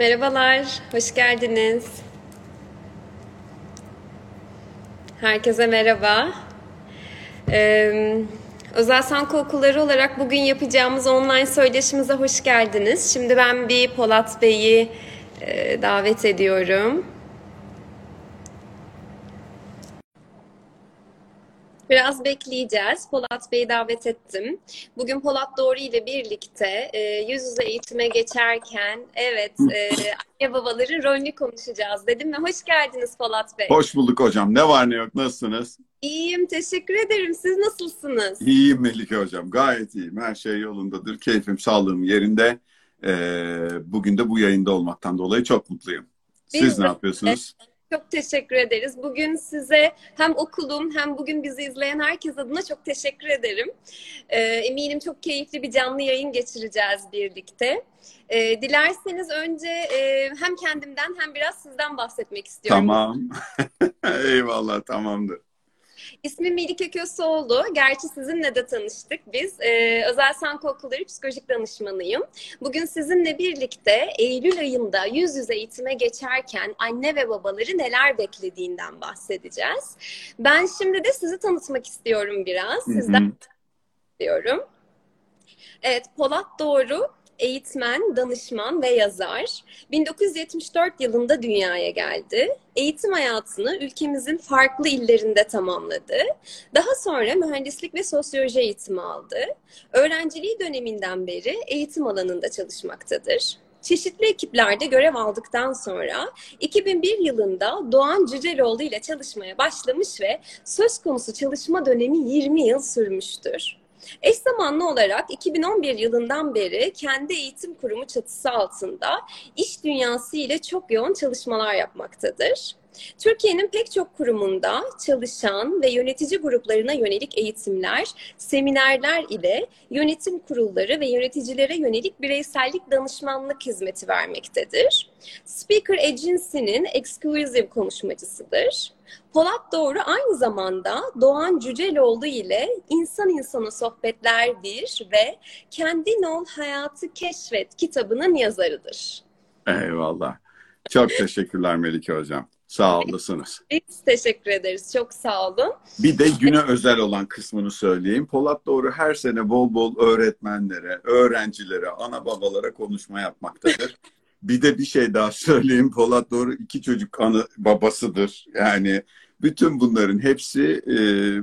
Merhabalar, hoş geldiniz. Herkese merhaba. Ee, Özel Sanko Okulları olarak bugün yapacağımız online söyleşimize hoş geldiniz. Şimdi ben bir Polat Bey'i e, davet ediyorum. Biraz bekleyeceğiz. Polat Bey'i davet ettim. Bugün Polat Doğru ile birlikte e, yüz yüze eğitime geçerken evet e, anne babaların rolünü konuşacağız dedim ve hoş geldiniz Polat Bey. Hoş bulduk hocam. Ne var ne yok nasılsınız? İyiyim teşekkür ederim. Siz nasılsınız? İyiyim Melike hocam. Gayet iyiyim. Her şey yolundadır. Keyfim, sağlığım yerinde. Ee, bugün de bu yayında olmaktan dolayı çok mutluyum. Siz Biz ne de- yapıyorsunuz? Çok teşekkür ederiz. Bugün size hem okulum hem bugün bizi izleyen herkes adına çok teşekkür ederim. Ee, eminim çok keyifli bir canlı yayın geçireceğiz birlikte. Ee, dilerseniz önce e, hem kendimden hem biraz sizden bahsetmek istiyorum. Tamam. Eyvallah tamamdır. İsmim Melike Köseoğlu. Gerçi sizinle de tanıştık biz. Ee, Özel Sanko Okulları psikolojik danışmanıyım. Bugün sizinle birlikte Eylül ayında yüz yüze eğitime geçerken anne ve babaları neler beklediğinden bahsedeceğiz. Ben şimdi de sizi tanıtmak istiyorum biraz. Hı hı. Sizden istiyorum. Evet, Polat Doğru eğitmen, danışman ve yazar. 1974 yılında dünyaya geldi. Eğitim hayatını ülkemizin farklı illerinde tamamladı. Daha sonra mühendislik ve sosyoloji eğitimi aldı. Öğrenciliği döneminden beri eğitim alanında çalışmaktadır. Çeşitli ekiplerde görev aldıktan sonra 2001 yılında Doğan Cüceloğlu ile çalışmaya başlamış ve söz konusu çalışma dönemi 20 yıl sürmüştür. Eş zamanlı olarak 2011 yılından beri kendi eğitim kurumu çatısı altında iş dünyası ile çok yoğun çalışmalar yapmaktadır. Türkiye'nin pek çok kurumunda çalışan ve yönetici gruplarına yönelik eğitimler, seminerler ile yönetim kurulları ve yöneticilere yönelik bireysellik danışmanlık hizmeti vermektedir. Speaker Agency'nin exclusive konuşmacısıdır. Polat Doğru aynı zamanda Doğan Cüceloğlu ile İnsan İnsana Sohbetler 1 ve Kendin Ol Hayatı Keşfet kitabının yazarıdır. Eyvallah. Çok teşekkürler Melike hocam. Sağ olasınız. Biz teşekkür ederiz. Çok sağ olun. Bir de güne özel olan kısmını söyleyeyim. Polat Doğru her sene bol bol öğretmenlere, öğrencilere, ana babalara konuşma yapmaktadır. Bir de bir şey daha söyleyeyim. Polat Doğru iki çocuk anı babasıdır. Yani bütün bunların hepsi e,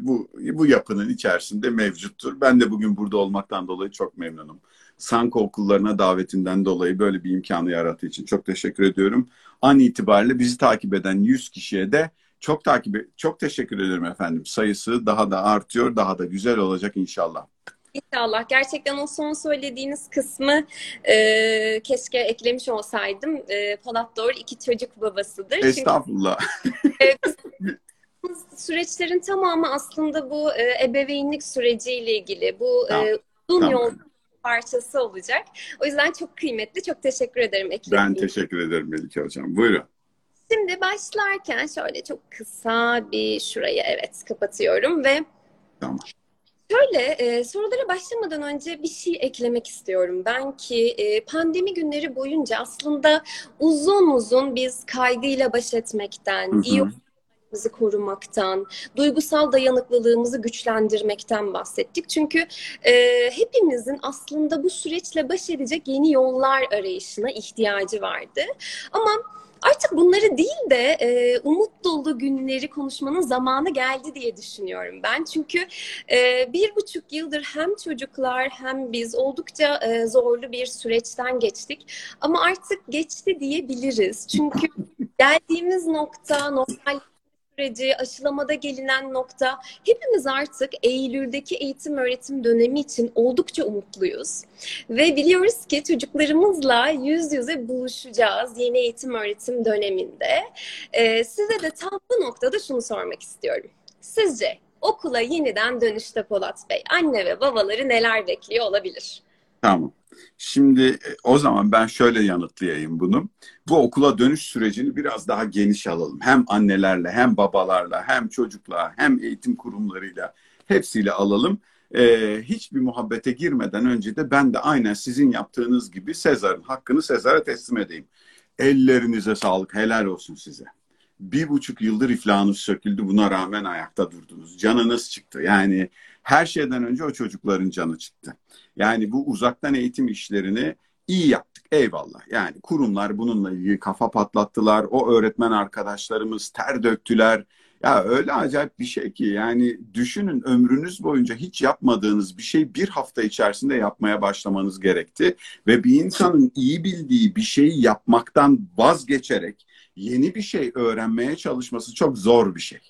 bu bu yapının içerisinde mevcuttur. Ben de bugün burada olmaktan dolayı çok memnunum. Sanko okullarına davetinden dolayı böyle bir imkanı yarattığı için çok teşekkür ediyorum. An itibariyle bizi takip eden 100 kişiye de çok takip çok teşekkür ederim efendim. Sayısı daha da artıyor, daha da güzel olacak inşallah. İnşallah. Gerçekten o son söylediğiniz kısmı e, keşke eklemiş olsaydım. E, Polat Doğru iki çocuk babasıdır. Estağfurullah. Çünkü e, süreçlerin tamamı aslında bu e, ebeveynlik süreciyle ilgili. Bu e, Tamam. uzun Tamam. yol parçası olacak. O yüzden çok kıymetli. Çok teşekkür ederim eklediğiniz Ben teşekkür ederim Melike Hocam. Buyurun. Şimdi başlarken şöyle çok kısa bir şurayı evet kapatıyorum ve Tamam. Şöyle e, sorulara başlamadan önce bir şey eklemek istiyorum. Ben ki e, pandemi günleri boyunca aslında uzun uzun biz kaygıyla baş etmekten, iyi bizi korumaktan, duygusal dayanıklılığımızı güçlendirmekten bahsettik. Çünkü e, hepimizin aslında bu süreçle baş edecek yeni yollar arayışına ihtiyacı vardı. Ama artık bunları değil de e, umut dolu günleri konuşmanın zamanı geldi diye düşünüyorum ben. Çünkü e, bir buçuk yıldır hem çocuklar hem biz oldukça e, zorlu bir süreçten geçtik. Ama artık geçti diyebiliriz. Çünkü geldiğimiz nokta, normal süreci, aşılamada gelinen nokta hepimiz artık Eylül'deki eğitim öğretim dönemi için oldukça umutluyuz. Ve biliyoruz ki çocuklarımızla yüz yüze buluşacağız yeni eğitim öğretim döneminde. Ee, size de tam bu noktada şunu sormak istiyorum. Sizce okula yeniden dönüşte Polat Bey, anne ve babaları neler bekliyor olabilir? Tamam. Şimdi e, o zaman ben şöyle yanıtlayayım bunu. Bu okula dönüş sürecini biraz daha geniş alalım. Hem annelerle, hem babalarla, hem çocukla, hem eğitim kurumlarıyla hepsiyle alalım. Ee, hiçbir muhabbete girmeden önce de ben de aynen sizin yaptığınız gibi Sezar'ın hakkını Sezar'a teslim edeyim. Ellerinize sağlık, helal olsun size. Bir buçuk yıldır iflahınız söküldü, buna rağmen ayakta durdunuz. Canınız çıktı. Yani her şeyden önce o çocukların canı çıktı. Yani bu uzaktan eğitim işlerini iyi yaptık. Eyvallah. Yani kurumlar bununla ilgili kafa patlattılar. O öğretmen arkadaşlarımız ter döktüler. Ya öyle acayip bir şey ki yani düşünün ömrünüz boyunca hiç yapmadığınız bir şey bir hafta içerisinde yapmaya başlamanız gerekti. Ve bir insanın iyi bildiği bir şeyi yapmaktan vazgeçerek yeni bir şey öğrenmeye çalışması çok zor bir şey.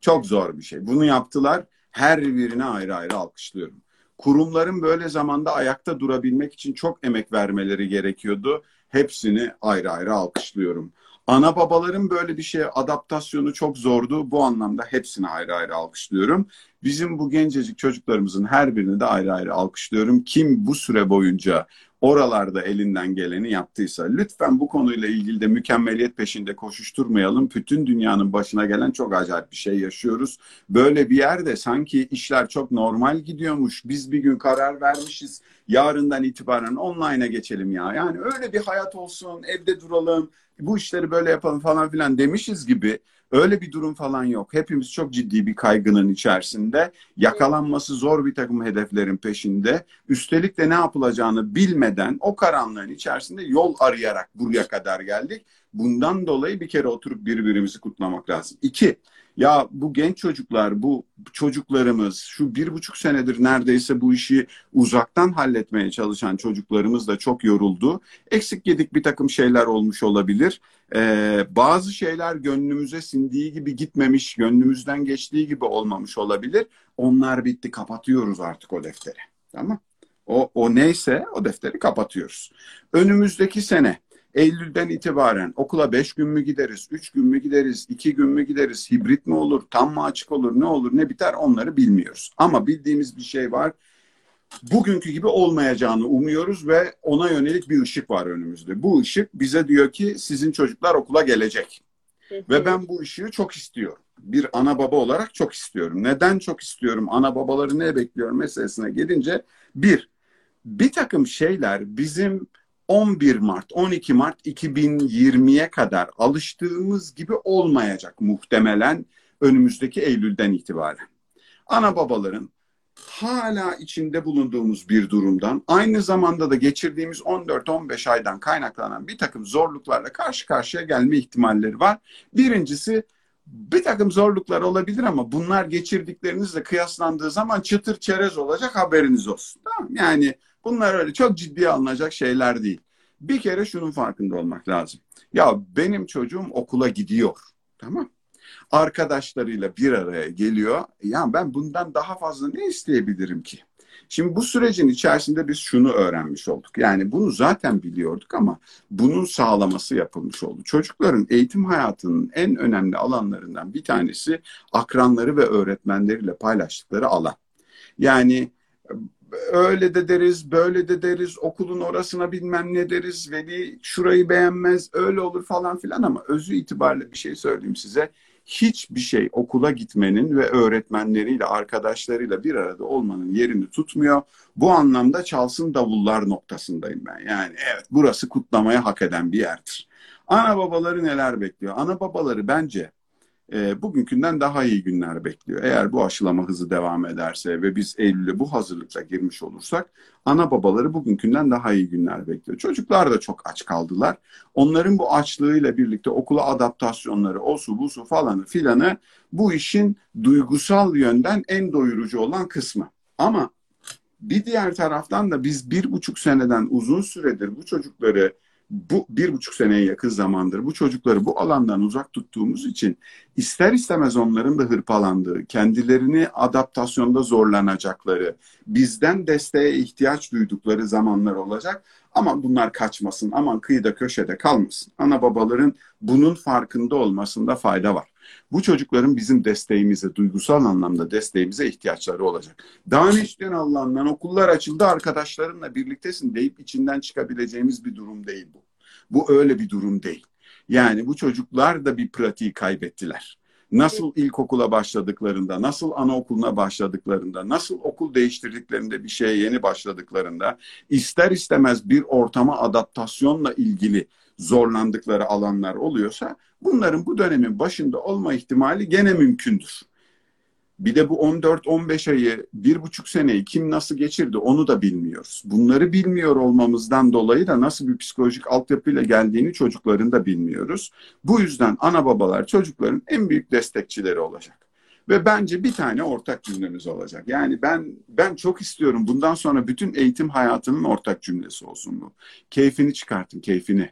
Çok zor bir şey. Bunu yaptılar. Her birine ayrı ayrı alkışlıyorum. Kurumların böyle zamanda ayakta durabilmek için çok emek vermeleri gerekiyordu. Hepsini ayrı ayrı alkışlıyorum. Ana babaların böyle bir şeye adaptasyonu çok zordu. Bu anlamda hepsini ayrı ayrı alkışlıyorum. Bizim bu gencecik çocuklarımızın her birini de ayrı ayrı alkışlıyorum. Kim bu süre boyunca oralarda elinden geleni yaptıysa lütfen bu konuyla ilgili de mükemmeliyet peşinde koşuşturmayalım. Bütün dünyanın başına gelen çok acayip bir şey yaşıyoruz. Böyle bir yerde sanki işler çok normal gidiyormuş. Biz bir gün karar vermişiz. Yarından itibaren online'a geçelim ya. Yani öyle bir hayat olsun, evde duralım, bu işleri böyle yapalım falan filan demişiz gibi öyle bir durum falan yok. Hepimiz çok ciddi bir kaygının içerisinde. Yakalanması zor bir takım hedeflerin peşinde. Üstelik de ne yapılacağını bilmeden o karanlığın içerisinde yol arayarak buraya kadar geldik. Bundan dolayı bir kere oturup birbirimizi kutlamak lazım. İki, ya bu genç çocuklar, bu çocuklarımız, şu bir buçuk senedir neredeyse bu işi uzaktan halletmeye çalışan çocuklarımız da çok yoruldu. Eksik yedik bir takım şeyler olmuş olabilir. Ee, bazı şeyler gönlümüze sindiği gibi gitmemiş, gönlümüzden geçtiği gibi olmamış olabilir. Onlar bitti, kapatıyoruz artık o defteri. Tamam o, o neyse o defteri kapatıyoruz. Önümüzdeki sene Eylül'den itibaren okula 5 gün mü gideriz, 3 gün mü gideriz, 2 gün mü gideriz, hibrit mi olur, tam mı açık olur, ne olur, ne biter onları bilmiyoruz. Ama bildiğimiz bir şey var. Bugünkü gibi olmayacağını umuyoruz ve ona yönelik bir ışık var önümüzde. Bu ışık bize diyor ki sizin çocuklar okula gelecek. Ve ben bu ışığı çok istiyorum. Bir ana baba olarak çok istiyorum. Neden çok istiyorum? Ana babaları ne bekliyor meselesine gelince bir, bir takım şeyler bizim 11 Mart, 12 Mart 2020'ye kadar alıştığımız gibi olmayacak muhtemelen önümüzdeki Eylül'den itibaren. Ana babaların hala içinde bulunduğumuz bir durumdan aynı zamanda da geçirdiğimiz 14-15 aydan kaynaklanan bir takım zorluklarla karşı karşıya gelme ihtimalleri var. Birincisi bir takım zorluklar olabilir ama bunlar geçirdiklerinizle kıyaslandığı zaman çıtır çerez olacak haberiniz olsun. Tamam Yani Bunlar öyle çok ciddiye alınacak şeyler değil. Bir kere şunun farkında olmak lazım. Ya benim çocuğum okula gidiyor. Tamam. Arkadaşlarıyla bir araya geliyor. Ya ben bundan daha fazla ne isteyebilirim ki? Şimdi bu sürecin içerisinde biz şunu öğrenmiş olduk. Yani bunu zaten biliyorduk ama bunun sağlaması yapılmış oldu. Çocukların eğitim hayatının en önemli alanlarından bir tanesi akranları ve öğretmenleriyle paylaştıkları alan. Yani öyle de deriz, böyle de deriz, okulun orasına bilmem ne deriz, veli şurayı beğenmez, öyle olur falan filan ama özü itibariyle bir şey söyleyeyim size. Hiçbir şey okula gitmenin ve öğretmenleriyle, arkadaşlarıyla bir arada olmanın yerini tutmuyor. Bu anlamda çalsın davullar noktasındayım ben. Yani evet burası kutlamaya hak eden bir yerdir. Ana babaları neler bekliyor? Ana babaları bence e, bugünkünden daha iyi günler bekliyor. Eğer bu aşılama hızı devam ederse ve biz Eylül'e bu hazırlıkla girmiş olursak ana babaları bugünkünden daha iyi günler bekliyor. Çocuklar da çok aç kaldılar. Onların bu açlığıyla birlikte okula adaptasyonları, o su bu su falanı filanı bu işin duygusal yönden en doyurucu olan kısmı. Ama bir diğer taraftan da biz bir buçuk seneden uzun süredir bu çocukları bu bir buçuk seneye yakın zamandır bu çocukları bu alandan uzak tuttuğumuz için ister istemez onların da hırpalandığı, kendilerini adaptasyonda zorlanacakları, bizden desteğe ihtiyaç duydukları zamanlar olacak. Ama bunlar kaçmasın, aman kıyıda köşede kalmasın. Ana babaların bunun farkında olmasında fayda var. Bu çocukların bizim desteğimize, duygusal anlamda desteğimize ihtiyaçları olacak. Daha istiyorsun Allah'ından? Okullar açıldı, arkadaşlarınla birliktesin deyip içinden çıkabileceğimiz bir durum değil bu. Bu öyle bir durum değil. Yani bu çocuklar da bir pratiği kaybettiler. Nasıl ilkokula başladıklarında, nasıl anaokuluna başladıklarında, nasıl okul değiştirdiklerinde bir şeye yeni başladıklarında ister istemez bir ortama adaptasyonla ilgili zorlandıkları alanlar oluyorsa bunların bu dönemin başında olma ihtimali gene mümkündür. Bir de bu 14-15 ayı, bir buçuk seneyi kim nasıl geçirdi onu da bilmiyoruz. Bunları bilmiyor olmamızdan dolayı da nasıl bir psikolojik altyapıyla geldiğini çocukların da bilmiyoruz. Bu yüzden ana babalar çocukların en büyük destekçileri olacak. Ve bence bir tane ortak cümlemiz olacak. Yani ben ben çok istiyorum bundan sonra bütün eğitim hayatının ortak cümlesi olsun bu. Keyfini çıkartın, keyfini.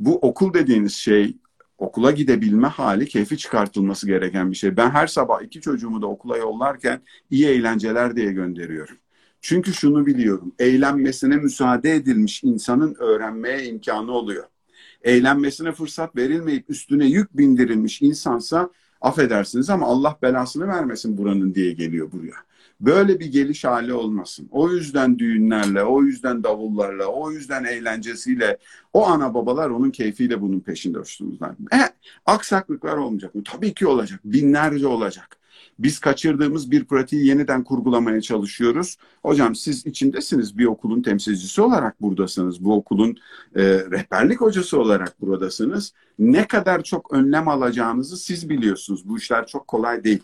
Bu okul dediğiniz şey okula gidebilme hali keyfi çıkartılması gereken bir şey. Ben her sabah iki çocuğumu da okula yollarken iyi eğlenceler diye gönderiyorum. Çünkü şunu biliyorum. Eğlenmesine müsaade edilmiş insanın öğrenmeye imkanı oluyor. Eğlenmesine fırsat verilmeyip üstüne yük bindirilmiş insansa affedersiniz ama Allah belasını vermesin buranın diye geliyor buraya. Böyle bir geliş hali olmasın. O yüzden düğünlerle, o yüzden davullarla, o yüzden eğlencesiyle o ana babalar onun keyfiyle bunun peşinde koştuğumuzdan. E, aksaklıklar olmayacak mı? Tabii ki olacak. Binlerce olacak. Biz kaçırdığımız bir pratiği yeniden kurgulamaya çalışıyoruz. Hocam siz içindesiniz bir okulun temsilcisi olarak buradasınız. Bu okulun e, rehberlik hocası olarak buradasınız. Ne kadar çok önlem alacağınızı siz biliyorsunuz. Bu işler çok kolay değil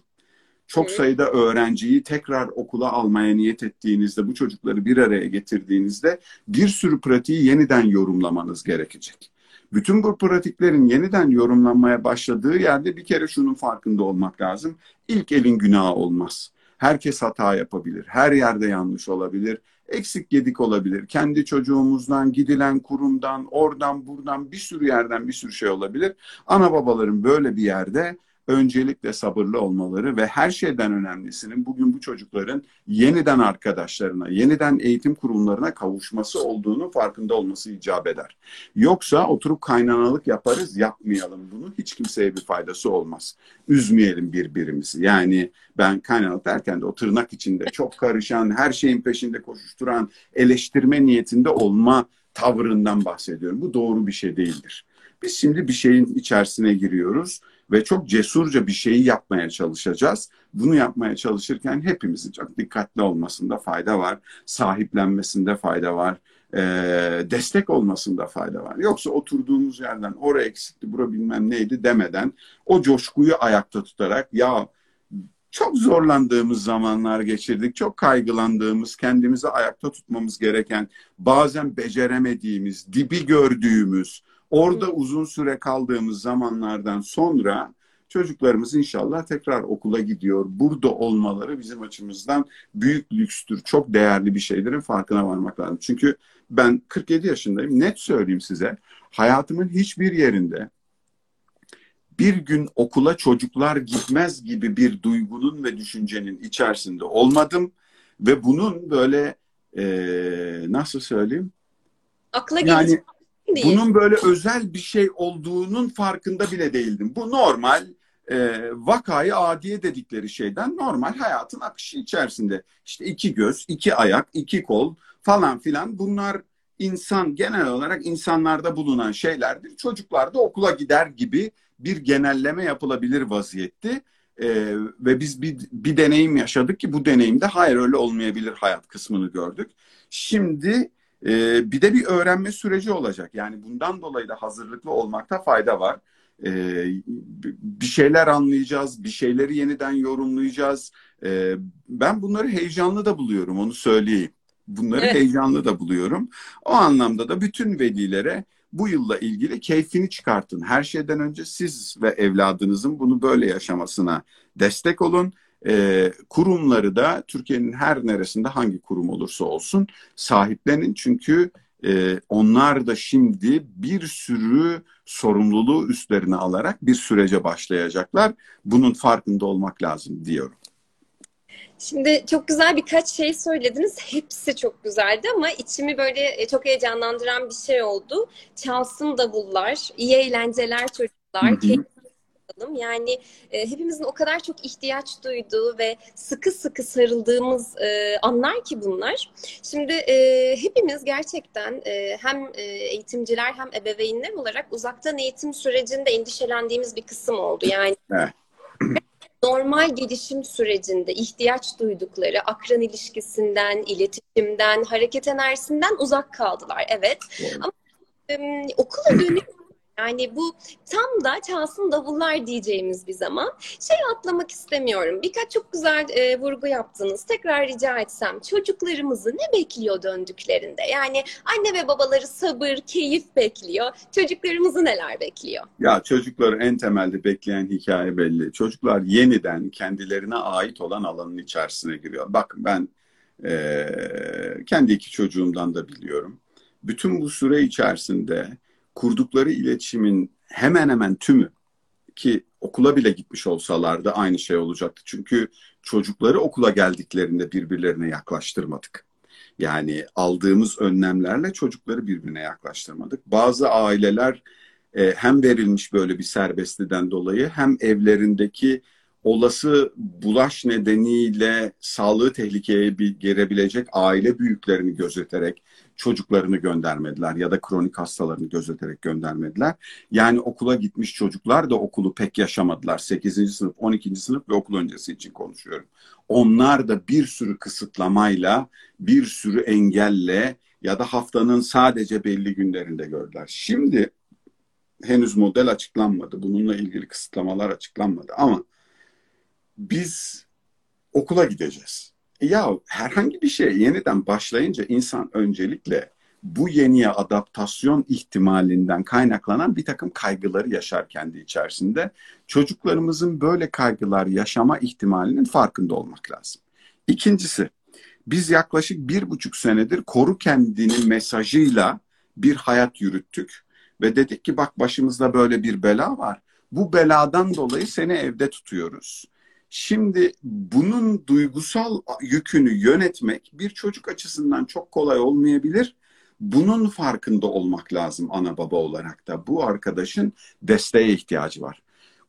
çok sayıda öğrenciyi tekrar okula almaya niyet ettiğinizde, bu çocukları bir araya getirdiğinizde bir sürü pratiği yeniden yorumlamanız gerekecek. Bütün bu pratiklerin yeniden yorumlanmaya başladığı yerde bir kere şunun farkında olmak lazım. İlk elin günahı olmaz. Herkes hata yapabilir. Her yerde yanlış olabilir. Eksik gedik olabilir. Kendi çocuğumuzdan, gidilen kurumdan, oradan, buradan bir sürü yerden bir sürü şey olabilir. Ana babaların böyle bir yerde öncelikle sabırlı olmaları ve her şeyden önemlisinin bugün bu çocukların yeniden arkadaşlarına, yeniden eğitim kurumlarına kavuşması olduğunu farkında olması icap eder. Yoksa oturup kaynanalık yaparız, yapmayalım bunu. Hiç kimseye bir faydası olmaz. Üzmeyelim birbirimizi. Yani ben kaynanalık derken de o tırnak içinde çok karışan, her şeyin peşinde koşuşturan, eleştirme niyetinde olma tavrından bahsediyorum. Bu doğru bir şey değildir. Biz şimdi bir şeyin içerisine giriyoruz ve çok cesurca bir şeyi yapmaya çalışacağız. Bunu yapmaya çalışırken hepimizin çok dikkatli olmasında fayda var. Sahiplenmesinde fayda var. E, destek olmasında fayda var. Yoksa oturduğumuz yerden oraya eksikti, bura bilmem neydi demeden o coşkuyu ayakta tutarak ya çok zorlandığımız zamanlar geçirdik. Çok kaygılandığımız, kendimizi ayakta tutmamız gereken, bazen beceremediğimiz, dibi gördüğümüz, Orada uzun süre kaldığımız zamanlardan sonra çocuklarımız inşallah tekrar okula gidiyor. Burada olmaları bizim açımızdan büyük lükstür. Çok değerli bir şeylerin farkına varmak lazım. Çünkü ben 47 yaşındayım. Net söyleyeyim size. Hayatımın hiçbir yerinde bir gün okula çocuklar gitmez gibi bir duygunun ve düşüncenin içerisinde olmadım. Ve bunun böyle e, nasıl söyleyeyim? Akla yani, gelecek değil. Bunun böyle özel bir şey olduğunun farkında bile değildim. Bu normal e, vakayı adiye dedikleri şeyden normal hayatın akışı içerisinde. İşte iki göz, iki ayak, iki kol falan filan bunlar insan genel olarak insanlarda bulunan şeylerdir. Çocuklar da okula gider gibi bir genelleme yapılabilir vaziyetti. Ee, ve biz bir, bir deneyim yaşadık ki bu deneyimde hayır öyle olmayabilir hayat kısmını gördük. Şimdi e, bir de bir öğrenme süreci olacak. Yani bundan dolayı da hazırlıklı olmakta fayda var. E, bir şeyler anlayacağız, bir şeyleri yeniden yorumlayacağız. E, ben bunları heyecanlı da buluyorum, onu söyleyeyim. Bunları evet. heyecanlı da buluyorum. O anlamda da bütün velilere bu yılla ilgili keyfini çıkartın. Her şeyden önce siz ve evladınızın bunu böyle yaşamasına destek olun e, kurumları da Türkiye'nin her neresinde hangi kurum olursa olsun sahiplenin. Çünkü e, onlar da şimdi bir sürü sorumluluğu üstlerine alarak bir sürece başlayacaklar. Bunun farkında olmak lazım diyorum. Şimdi çok güzel birkaç şey söylediniz. Hepsi çok güzeldi ama içimi böyle e, çok heyecanlandıran bir şey oldu. Çalsın davullar, iyi eğlenceler çocuklar, keyifli bakalım. Yani e, hepimizin o kadar çok ihtiyaç duyduğu ve sıkı sıkı sarıldığımız e, anlar ki bunlar. Şimdi e, hepimiz gerçekten e, hem e, eğitimciler hem ebeveynler olarak uzaktan eğitim sürecinde endişelendiğimiz bir kısım oldu. Yani normal gelişim sürecinde ihtiyaç duydukları akran ilişkisinden, iletişimden, hareket enerjisinden uzak kaldılar. Evet. Ama e, okula dönüp yani bu tam da çalsın davullar diyeceğimiz bir zaman. Şey atlamak istemiyorum. Birkaç çok güzel e, vurgu yaptınız. Tekrar rica etsem çocuklarımızı ne bekliyor döndüklerinde? Yani anne ve babaları sabır, keyif bekliyor. Çocuklarımızı neler bekliyor? Ya çocukları en temelde bekleyen hikaye belli. Çocuklar yeniden kendilerine ait olan alanın içerisine giriyor. Bakın ben e, kendi iki çocuğumdan da biliyorum. Bütün bu süre içerisinde kurdukları iletişimin hemen hemen tümü ki okula bile gitmiş olsalardı aynı şey olacaktı. Çünkü çocukları okula geldiklerinde birbirlerine yaklaştırmadık. Yani aldığımız önlemlerle çocukları birbirine yaklaştırmadık. Bazı aileler e, hem verilmiş böyle bir serbestliden dolayı hem evlerindeki olası bulaş nedeniyle sağlığı tehlikeye girebilecek aile büyüklerini gözeterek çocuklarını göndermediler ya da kronik hastalarını gözeterek göndermediler. Yani okula gitmiş çocuklar da okulu pek yaşamadılar. 8. sınıf, 12. sınıf ve okul öncesi için konuşuyorum. Onlar da bir sürü kısıtlamayla, bir sürü engelle ya da haftanın sadece belli günlerinde gördüler. Şimdi henüz model açıklanmadı. Bununla ilgili kısıtlamalar açıklanmadı ama biz okula gideceğiz. E ya herhangi bir şey yeniden başlayınca insan öncelikle bu yeniye adaptasyon ihtimalinden kaynaklanan bir takım kaygıları yaşar kendi içerisinde. Çocuklarımızın böyle kaygılar yaşama ihtimalinin farkında olmak lazım. İkincisi, biz yaklaşık bir buçuk senedir koru kendini mesajıyla bir hayat yürüttük ve dedik ki bak başımızda böyle bir bela var. Bu beladan dolayı seni evde tutuyoruz. Şimdi bunun duygusal yükünü yönetmek bir çocuk açısından çok kolay olmayabilir. Bunun farkında olmak lazım ana baba olarak da. Bu arkadaşın desteğe ihtiyacı var.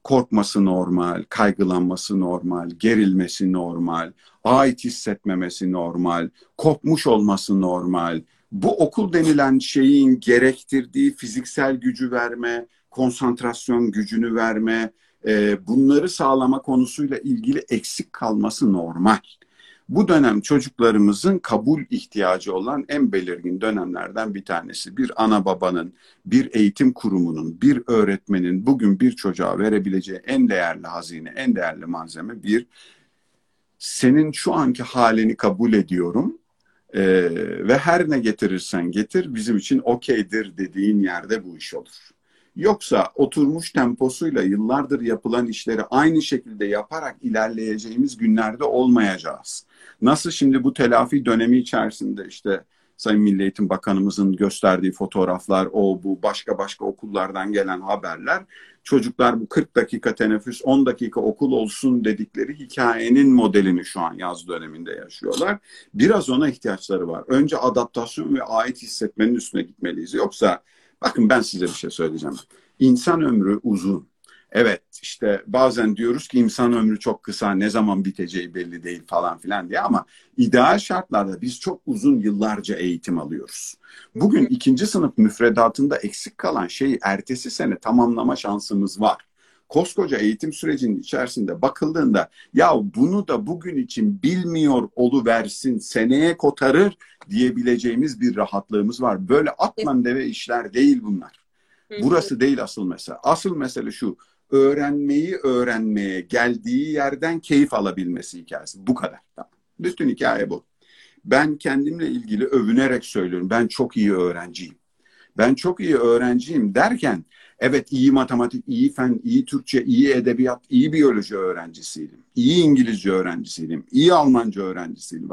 Korkması normal, kaygılanması normal, gerilmesi normal, ait hissetmemesi normal, kopmuş olması normal. Bu okul denilen şeyin gerektirdiği fiziksel gücü verme, konsantrasyon gücünü verme, e, bunları sağlama konusuyla ilgili eksik kalması normal. Bu dönem çocuklarımızın kabul ihtiyacı olan en belirgin dönemlerden bir tanesi. Bir ana babanın, bir eğitim kurumunun, bir öğretmenin bugün bir çocuğa verebileceği en değerli hazine, en değerli malzeme bir senin şu anki halini kabul ediyorum ee, ve her ne getirirsen getir bizim için okeydir dediğin yerde bu iş olur. Yoksa oturmuş temposuyla yıllardır yapılan işleri aynı şekilde yaparak ilerleyeceğimiz günlerde olmayacağız. Nasıl şimdi bu telafi dönemi içerisinde işte Sayın Milli Eğitim Bakanımızın gösterdiği fotoğraflar, o bu başka başka okullardan gelen haberler, çocuklar bu 40 dakika teneffüs, 10 dakika okul olsun dedikleri hikayenin modelini şu an yaz döneminde yaşıyorlar. Biraz ona ihtiyaçları var. Önce adaptasyon ve ait hissetmenin üstüne gitmeliyiz. Yoksa Bakın ben size bir şey söyleyeceğim. İnsan ömrü uzun. Evet işte bazen diyoruz ki insan ömrü çok kısa ne zaman biteceği belli değil falan filan diye ama ideal şartlarda biz çok uzun yıllarca eğitim alıyoruz. Bugün ikinci sınıf müfredatında eksik kalan şeyi ertesi sene tamamlama şansımız var. Koskoca eğitim sürecinin içerisinde bakıldığında ya bunu da bugün için bilmiyor oluversin seneye kotarır diyebileceğimiz bir rahatlığımız var. Böyle atman deve işler değil bunlar. Burası değil asıl mesele. Asıl mesele şu öğrenmeyi öğrenmeye geldiği yerden keyif alabilmesi hikayesi. Bu kadar. Tamam. Bütün hikaye bu. Ben kendimle ilgili övünerek söylüyorum. Ben çok iyi öğrenciyim. Ben çok iyi öğrenciyim derken evet iyi matematik, iyi fen, iyi Türkçe, iyi edebiyat, iyi biyoloji öğrencisiydim. İyi İngilizce öğrencisiydim. iyi Almanca öğrencisiydim.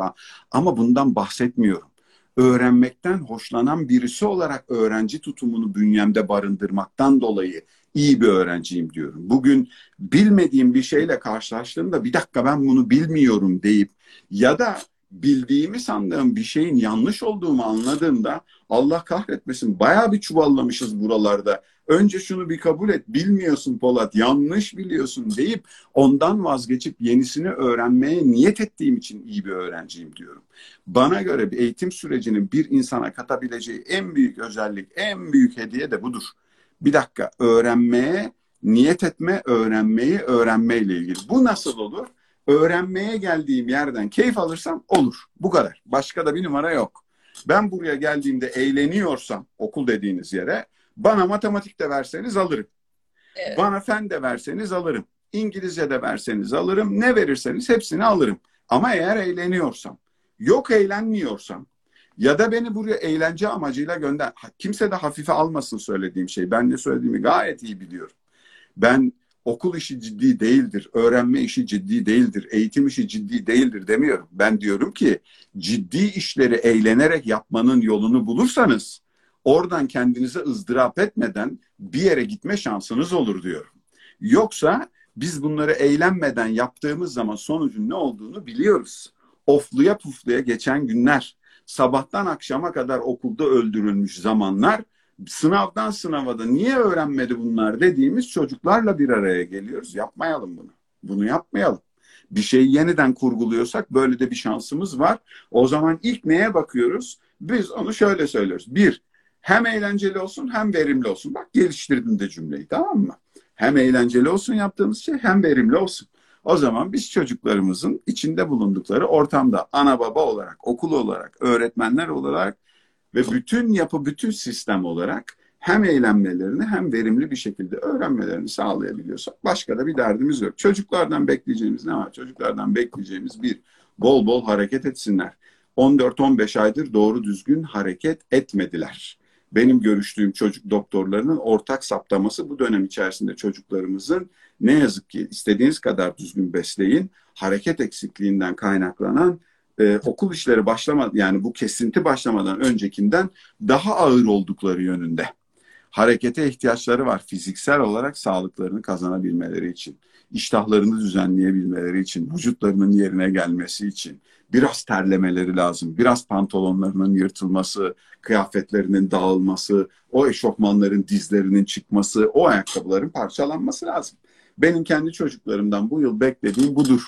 Ama bundan bahsetmiyorum öğrenmekten hoşlanan birisi olarak öğrenci tutumunu bünyemde barındırmaktan dolayı iyi bir öğrenciyim diyorum. Bugün bilmediğim bir şeyle karşılaştığımda bir dakika ben bunu bilmiyorum deyip ya da bildiğimi sandığım bir şeyin yanlış olduğumu anladığımda Allah kahretmesin bayağı bir çuvallamışız buralarda. Önce şunu bir kabul et. Bilmiyorsun Polat, yanlış biliyorsun deyip ondan vazgeçip yenisini öğrenmeye niyet ettiğim için iyi bir öğrenciyim diyorum. Bana göre bir eğitim sürecinin bir insana katabileceği en büyük özellik, en büyük hediye de budur. Bir dakika öğrenmeye Niyet etme, öğrenmeyi, öğrenmeyle ilgili. Bu nasıl olur? Öğrenmeye geldiğim yerden keyif alırsam olur. Bu kadar. Başka da bir numara yok. Ben buraya geldiğimde eğleniyorsam okul dediğiniz yere bana matematik de verseniz alırım. Evet. Bana fen de verseniz alırım. İngilizce de verseniz alırım. Ne verirseniz hepsini alırım. Ama eğer eğleniyorsam, yok eğlenmiyorsam ya da beni buraya eğlence amacıyla gönder. Kimse de hafife almasın söylediğim şey. Ben ne söylediğimi gayet iyi biliyorum. Ben okul işi ciddi değildir, öğrenme işi ciddi değildir, eğitim işi ciddi değildir demiyorum. Ben diyorum ki ciddi işleri eğlenerek yapmanın yolunu bulursanız oradan kendinize ızdırap etmeden bir yere gitme şansınız olur diyorum. Yoksa biz bunları eğlenmeden yaptığımız zaman sonucun ne olduğunu biliyoruz. Ofluya pufluya geçen günler, sabahtan akşama kadar okulda öldürülmüş zamanlar, sınavdan sınava da niye öğrenmedi bunlar dediğimiz çocuklarla bir araya geliyoruz. Yapmayalım bunu. Bunu yapmayalım. Bir şeyi yeniden kurguluyorsak böyle de bir şansımız var. O zaman ilk neye bakıyoruz? Biz onu şöyle söylüyoruz. Bir, hem eğlenceli olsun hem verimli olsun. Bak geliştirdim de cümleyi tamam mı? Hem eğlenceli olsun yaptığımız şey hem verimli olsun. O zaman biz çocuklarımızın içinde bulundukları ortamda ana baba olarak, okul olarak, öğretmenler olarak ve bütün yapı, bütün sistem olarak hem eğlenmelerini hem verimli bir şekilde öğrenmelerini sağlayabiliyorsak başka da bir derdimiz yok. Çocuklardan bekleyeceğimiz ne var? Çocuklardan bekleyeceğimiz bir, bol bol hareket etsinler. 14-15 aydır doğru düzgün hareket etmediler benim görüştüğüm çocuk doktorlarının ortak saptaması bu dönem içerisinde çocuklarımızın ne yazık ki istediğiniz kadar düzgün besleyin hareket eksikliğinden kaynaklanan e, okul işleri başlamadı yani bu kesinti başlamadan öncekinden daha ağır oldukları yönünde. Harekete ihtiyaçları var fiziksel olarak sağlıklarını kazanabilmeleri için, iştahlarını düzenleyebilmeleri için, vücutlarının yerine gelmesi için, biraz terlemeleri lazım. Biraz pantolonlarının yırtılması, kıyafetlerinin dağılması, o eşofmanların dizlerinin çıkması, o ayakkabıların parçalanması lazım. Benim kendi çocuklarımdan bu yıl beklediğim budur.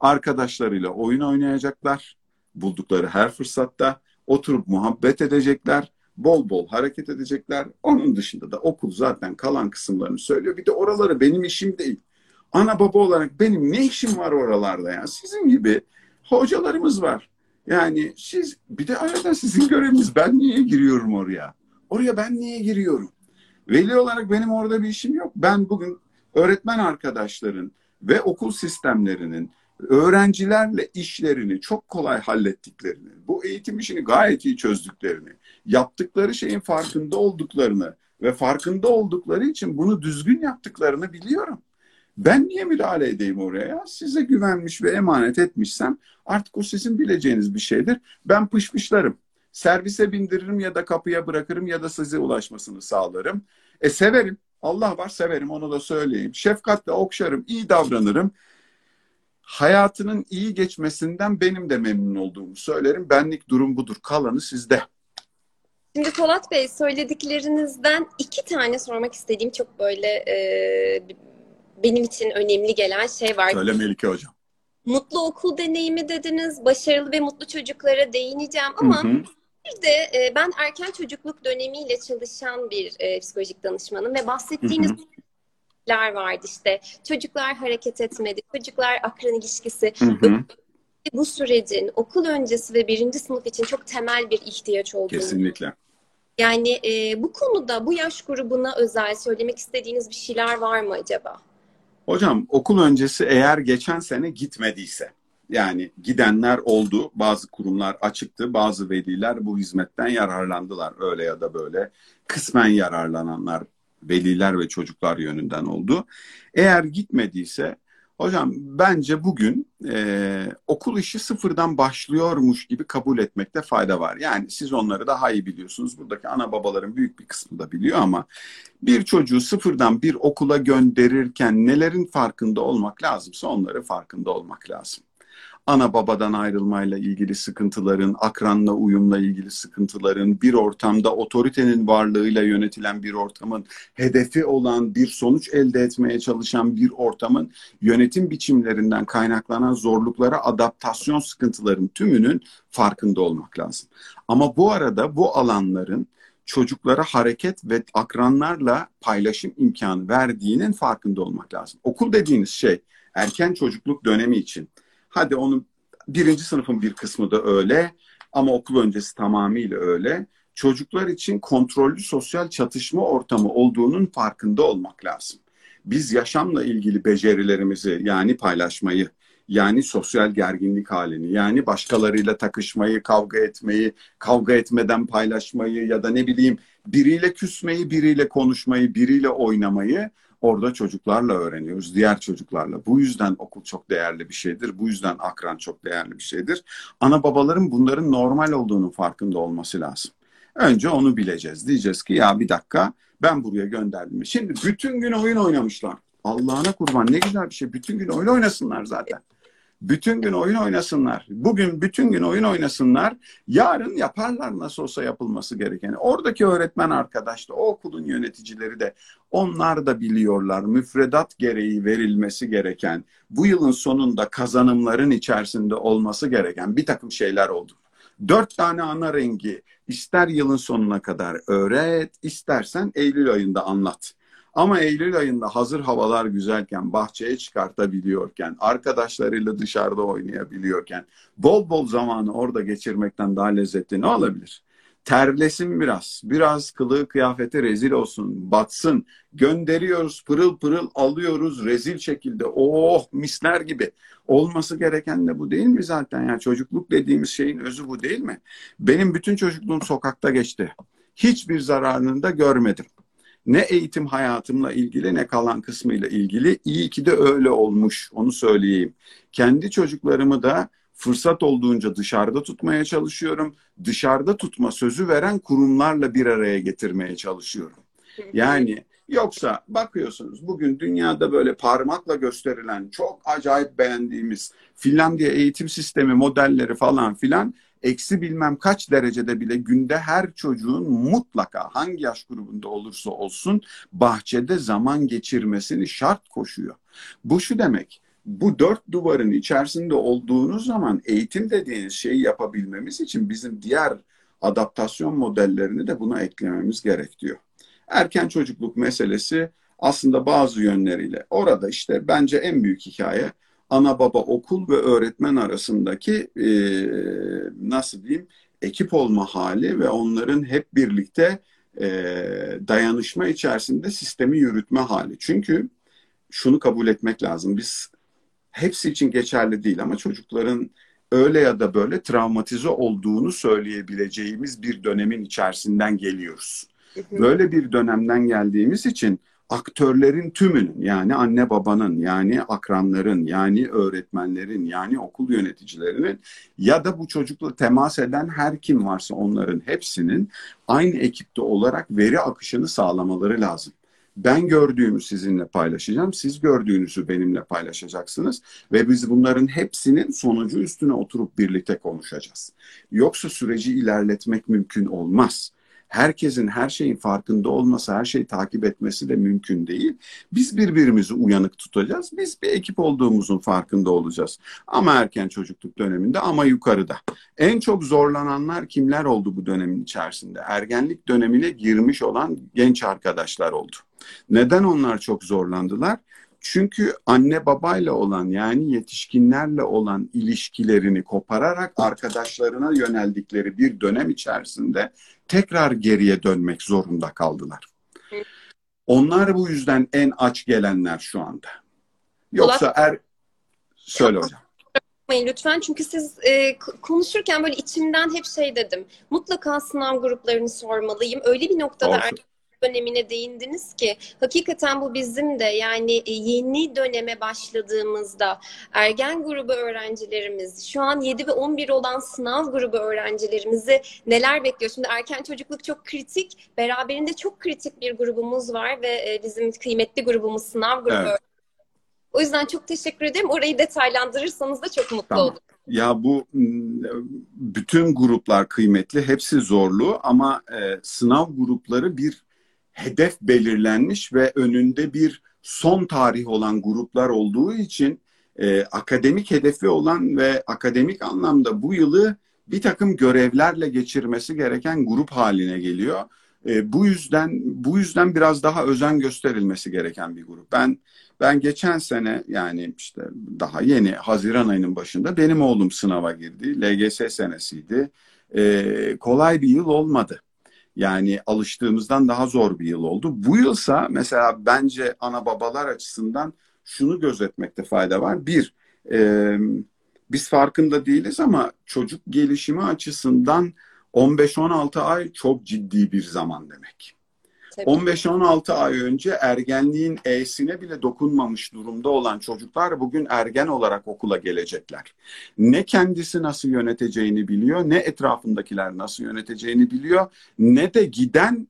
Arkadaşlarıyla oyun oynayacaklar. Buldukları her fırsatta oturup muhabbet edecekler. Bol bol hareket edecekler. Onun dışında da okul zaten kalan kısımlarını söylüyor. Bir de oraları benim işim değil. Ana baba olarak benim ne işim var oralarda ya? Sizin gibi hocalarımız var. Yani siz bir de arada sizin göreviniz ben niye giriyorum oraya? Oraya ben niye giriyorum? Veli olarak benim orada bir işim yok. Ben bugün öğretmen arkadaşların ve okul sistemlerinin öğrencilerle işlerini çok kolay hallettiklerini, bu eğitim işini gayet iyi çözdüklerini, yaptıkları şeyin farkında olduklarını ve farkında oldukları için bunu düzgün yaptıklarını biliyorum. Ben niye müdahale edeyim oraya? Size güvenmiş ve emanet etmişsem artık o sizin bileceğiniz bir şeydir. Ben pışpışlarım. Servise bindiririm ya da kapıya bırakırım ya da size ulaşmasını sağlarım. E severim. Allah var severim onu da söyleyeyim. Şefkatle okşarım, iyi davranırım. Hayatının iyi geçmesinden benim de memnun olduğumu söylerim. Benlik durum budur. Kalanı sizde. Şimdi Polat Bey söylediklerinizden iki tane sormak istediğim çok böyle e, benim için önemli gelen şey var. Söyle Melike Hocam. Mutlu okul deneyimi dediniz. Başarılı ve mutlu çocuklara değineceğim ama hı hı. bir de e, ben erken çocukluk dönemiyle çalışan bir e, psikolojik danışmanım ve bahsettiğiniz hı hı. vardı işte. Çocuklar hareket etmedi, çocuklar akran ilişkisi. Hı hı. Bu sürecin okul öncesi ve birinci sınıf için çok temel bir ihtiyaç olduğunu. Kesinlikle. Yani e, bu konuda bu yaş grubuna özel söylemek istediğiniz bir şeyler var mı acaba? Hocam okul öncesi eğer geçen sene gitmediyse yani gidenler oldu. Bazı kurumlar açıktı. Bazı veliler bu hizmetten yararlandılar öyle ya da böyle. Kısmen yararlananlar veliler ve çocuklar yönünden oldu. Eğer gitmediyse Hocam bence bugün e, okul işi sıfırdan başlıyormuş gibi kabul etmekte fayda var. Yani siz onları daha iyi biliyorsunuz. Buradaki ana babaların büyük bir kısmı da biliyor ama bir çocuğu sıfırdan bir okula gönderirken nelerin farkında olmak lazımsa onları farkında olmak lazım ana babadan ayrılmayla ilgili sıkıntıların, akranla uyumla ilgili sıkıntıların, bir ortamda otoritenin varlığıyla yönetilen bir ortamın, hedefi olan bir sonuç elde etmeye çalışan bir ortamın yönetim biçimlerinden kaynaklanan zorluklara adaptasyon sıkıntıların tümünün farkında olmak lazım. Ama bu arada bu alanların çocuklara hareket ve akranlarla paylaşım imkanı verdiğinin farkında olmak lazım. Okul dediğiniz şey erken çocukluk dönemi için. Hadi onun birinci sınıfın bir kısmı da öyle ama okul öncesi tamamıyla öyle. Çocuklar için kontrollü sosyal çatışma ortamı olduğunun farkında olmak lazım. Biz yaşamla ilgili becerilerimizi yani paylaşmayı, yani sosyal gerginlik halini, yani başkalarıyla takışmayı, kavga etmeyi, kavga etmeden paylaşmayı ya da ne bileyim biriyle küsmeyi, biriyle konuşmayı, biriyle oynamayı orada çocuklarla öğreniyoruz, diğer çocuklarla. Bu yüzden okul çok değerli bir şeydir. Bu yüzden akran çok değerli bir şeydir. Ana babaların bunların normal olduğunu farkında olması lazım. Önce onu bileceğiz. Diyeceğiz ki ya bir dakika ben buraya gönderdim. Şimdi bütün gün oyun oynamışlar. Allah'ına kurban ne güzel bir şey. Bütün gün oyun oynasınlar zaten. Bütün gün oyun oynasınlar. Bugün bütün gün oyun oynasınlar. Yarın yaparlar nasıl olsa yapılması gerekeni. Oradaki öğretmen arkadaş da o okulun yöneticileri de onlar da biliyorlar müfredat gereği verilmesi gereken bu yılın sonunda kazanımların içerisinde olması gereken bir takım şeyler oldu. Dört tane ana rengi ister yılın sonuna kadar öğret, istersen Eylül ayında anlat. Ama Eylül ayında hazır havalar güzelken, bahçeye çıkartabiliyorken, arkadaşlarıyla dışarıda oynayabiliyorken, bol bol zamanı orada geçirmekten daha lezzetli ne olabilir? Terlesin biraz, biraz kılığı kıyafeti rezil olsun, batsın, gönderiyoruz, pırıl pırıl alıyoruz rezil şekilde, oh misler gibi. Olması gereken de bu değil mi zaten? Yani çocukluk dediğimiz şeyin özü bu değil mi? Benim bütün çocukluğum sokakta geçti. Hiçbir zararını da görmedim ne eğitim hayatımla ilgili ne kalan kısmıyla ilgili iyi ki de öyle olmuş onu söyleyeyim. Kendi çocuklarımı da fırsat olduğunca dışarıda tutmaya çalışıyorum. Dışarıda tutma sözü veren kurumlarla bir araya getirmeye çalışıyorum. Yani yoksa bakıyorsunuz bugün dünyada böyle parmakla gösterilen çok acayip beğendiğimiz Finlandiya eğitim sistemi modelleri falan filan eksi bilmem kaç derecede bile günde her çocuğun mutlaka hangi yaş grubunda olursa olsun bahçede zaman geçirmesini şart koşuyor. Bu şu demek bu dört duvarın içerisinde olduğunuz zaman eğitim dediğiniz şeyi yapabilmemiz için bizim diğer adaptasyon modellerini de buna eklememiz gerekiyor. Erken çocukluk meselesi aslında bazı yönleriyle orada işte bence en büyük hikaye ana baba okul ve öğretmen arasındaki e, nasıl diyeyim ekip olma hali ve onların hep birlikte e, dayanışma içerisinde sistemi yürütme hali. Çünkü şunu kabul etmek lazım. Biz hepsi için geçerli değil ama çocukların öyle ya da böyle travmatize olduğunu söyleyebileceğimiz bir dönemin içerisinden geliyoruz. Böyle bir dönemden geldiğimiz için aktörlerin tümünün yani anne babanın yani akranların yani öğretmenlerin yani okul yöneticilerinin ya da bu çocukla temas eden her kim varsa onların hepsinin aynı ekipte olarak veri akışını sağlamaları lazım. Ben gördüğümü sizinle paylaşacağım. Siz gördüğünüzü benimle paylaşacaksınız. Ve biz bunların hepsinin sonucu üstüne oturup birlikte konuşacağız. Yoksa süreci ilerletmek mümkün olmaz herkesin her şeyin farkında olması, her şeyi takip etmesi de mümkün değil. Biz birbirimizi uyanık tutacağız. Biz bir ekip olduğumuzun farkında olacağız. Ama erken çocukluk döneminde ama yukarıda. En çok zorlananlar kimler oldu bu dönemin içerisinde? Ergenlik dönemine girmiş olan genç arkadaşlar oldu. Neden onlar çok zorlandılar? Çünkü anne babayla olan yani yetişkinlerle olan ilişkilerini kopararak arkadaşlarına yöneldikleri bir dönem içerisinde tekrar geriye dönmek zorunda kaldılar. Onlar bu yüzden en aç gelenler şu anda. Yoksa er söyle hocam lütfen çünkü siz e, konuşurken böyle içimden hep şey dedim. Mutlaka sınav gruplarını sormalıyım. Öyle bir noktada Olsun dönemine değindiniz ki hakikaten bu bizim de yani e, yeni döneme başladığımızda ergen grubu öğrencilerimiz şu an 7 ve 11 olan sınav grubu öğrencilerimizi neler bekliyor? Şimdi erken çocukluk çok kritik. Beraberinde çok kritik bir grubumuz var ve e, bizim kıymetli grubumuz sınav grubu evet. O yüzden çok teşekkür ederim. Orayı detaylandırırsanız da çok mutlu tamam. olurum. Ya bu bütün gruplar kıymetli, hepsi zorlu ama e, sınav grupları bir hedef belirlenmiş ve önünde bir son tarih olan gruplar olduğu için e, akademik hedefi olan ve akademik anlamda bu yılı bir takım görevlerle geçirmesi gereken grup haline geliyor. E, bu yüzden bu yüzden biraz daha özen gösterilmesi gereken bir grup. Ben ben geçen sene yani işte daha yeni Haziran ayının başında benim oğlum sınava girdi. LGS senesiydi. E, kolay bir yıl olmadı. Yani alıştığımızdan daha zor bir yıl oldu. Bu yılsa mesela bence ana babalar açısından şunu gözetmekte fayda var. Bir, e, biz farkında değiliz ama çocuk gelişimi açısından 15-16 ay çok ciddi bir zaman demek. 15-16 ay önce ergenliğin E'sine bile dokunmamış durumda olan çocuklar bugün ergen olarak okula gelecekler. Ne kendisi nasıl yöneteceğini biliyor, ne etrafındakiler nasıl yöneteceğini biliyor, ne de giden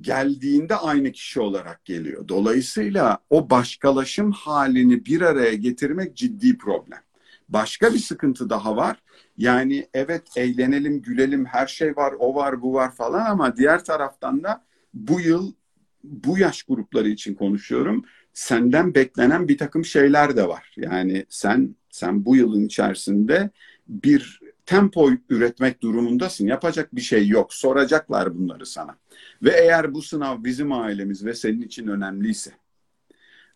geldiğinde aynı kişi olarak geliyor. Dolayısıyla o başkalaşım halini bir araya getirmek ciddi problem. Başka bir sıkıntı daha var. Yani evet eğlenelim, gülelim, her şey var, o var, bu var falan ama diğer taraftan da bu yıl bu yaş grupları için konuşuyorum. Senden beklenen bir takım şeyler de var. Yani sen sen bu yılın içerisinde bir tempo üretmek durumundasın. Yapacak bir şey yok. Soracaklar bunları sana. Ve eğer bu sınav bizim ailemiz ve senin için önemliyse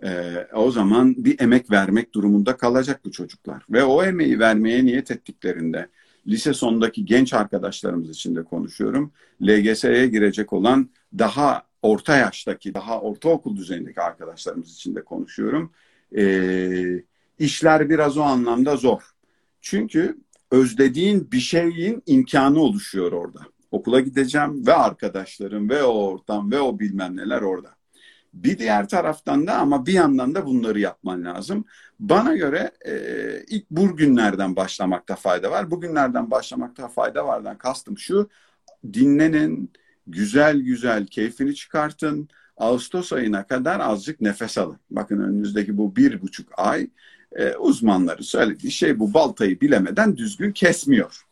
e, o zaman bir emek vermek durumunda kalacak bu çocuklar. Ve o emeği vermeye niyet ettiklerinde lise sondaki genç arkadaşlarımız için de konuşuyorum. LGS'ye girecek olan daha orta yaştaki, daha ortaokul düzeyindeki arkadaşlarımız için de konuşuyorum. E, işler biraz o anlamda zor. Çünkü özlediğin bir şeyin imkanı oluşuyor orada. Okula gideceğim ve arkadaşlarım ve o ortam ve o bilmem neler orada. Bir diğer taraftan da ama bir yandan da bunları yapman lazım. Bana göre e, ilk bugünlerden başlamakta fayda var. Bugünlerden başlamakta fayda vardan kastım şu. Dinlenin, güzel güzel keyfini çıkartın. Ağustos ayına kadar azıcık nefes alın. Bakın önünüzdeki bu bir buçuk ay e, uzmanları söylediği şey bu baltayı bilemeden düzgün kesmiyor.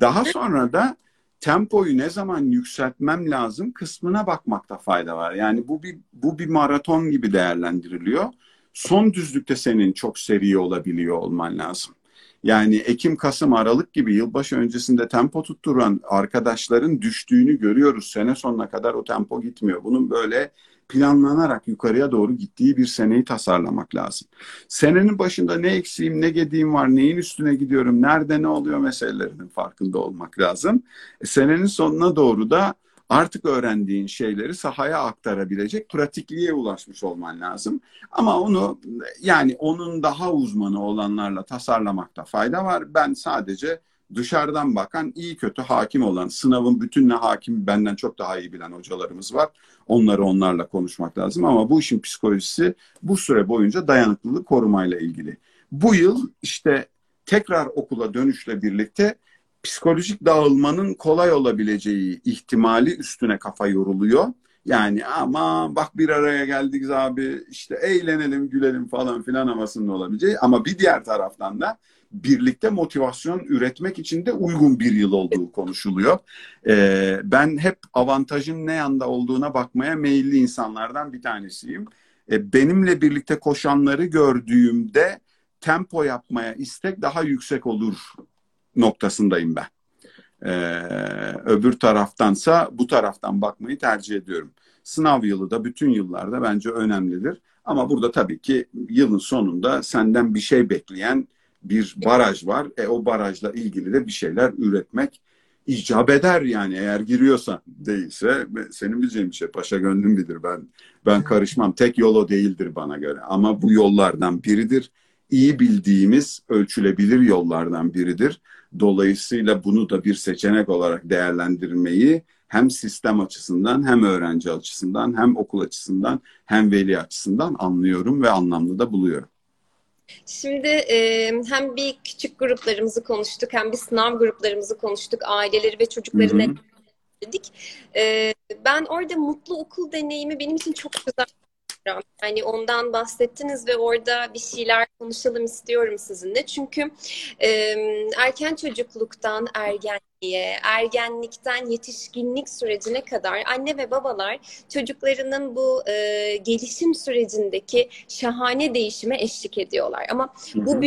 Daha sonra da tempoyu ne zaman yükseltmem lazım kısmına bakmakta fayda var. Yani bu bir bu bir maraton gibi değerlendiriliyor. Son düzlükte senin çok seri olabiliyor olman lazım. Yani Ekim, Kasım, Aralık gibi yılbaşı öncesinde tempo tutturan arkadaşların düştüğünü görüyoruz. Sene sonuna kadar o tempo gitmiyor. Bunun böyle planlanarak yukarıya doğru gittiği bir seneyi tasarlamak lazım. Senenin başında ne eksiğim, ne gediğim var, neyin üstüne gidiyorum, nerede ne oluyor meselelerinin farkında olmak lazım. E, senenin sonuna doğru da artık öğrendiğin şeyleri sahaya aktarabilecek pratikliğe ulaşmış olman lazım. Ama onu yani onun daha uzmanı olanlarla tasarlamakta fayda var. Ben sadece dışarıdan bakan iyi kötü hakim olan sınavın bütününe hakim benden çok daha iyi bilen hocalarımız var. Onları onlarla konuşmak lazım ama bu işin psikolojisi bu süre boyunca dayanıklılığı korumayla ilgili. Bu yıl işte tekrar okula dönüşle birlikte psikolojik dağılmanın kolay olabileceği ihtimali üstüne kafa yoruluyor. Yani ama bak bir araya geldik abi işte eğlenelim gülelim falan filan havasında olabileceği ama bir diğer taraftan da birlikte motivasyon üretmek için de uygun bir yıl olduğu konuşuluyor. Ee, ben hep avantajın ne yanda olduğuna bakmaya meyilli insanlardan bir tanesiyim. Ee, benimle birlikte koşanları gördüğümde tempo yapmaya istek daha yüksek olur noktasındayım ben. Ee, öbür taraftansa bu taraftan bakmayı tercih ediyorum. Sınav yılı da bütün yıllarda bence önemlidir. Ama burada tabii ki yılın sonunda senden bir şey bekleyen bir baraj var. E o barajla ilgili de bir şeyler üretmek icap eder yani eğer giriyorsan değilse. Senin bileceğin bir şey paşa gönlüm bilir ben ben karışmam. Tek yol o değildir bana göre. Ama bu yollardan biridir. İyi bildiğimiz ölçülebilir yollardan biridir. Dolayısıyla bunu da bir seçenek olarak değerlendirmeyi hem sistem açısından hem öğrenci açısından hem okul açısından hem veli açısından anlıyorum ve anlamlı da buluyorum. Şimdi e, hem bir küçük gruplarımızı konuştuk hem bir sınav gruplarımızı konuştuk. Aileleri ve çocukları ne dedik. E, ben orada mutlu okul deneyimi benim için çok güzel. Yani ondan bahsettiniz ve orada bir şeyler konuşalım istiyorum sizinle. Çünkü e, erken çocukluktan ergen ergenliğe, ergenlikten yetişkinlik sürecine kadar anne ve babalar çocuklarının bu e, gelişim sürecindeki şahane değişime eşlik ediyorlar. Ama bu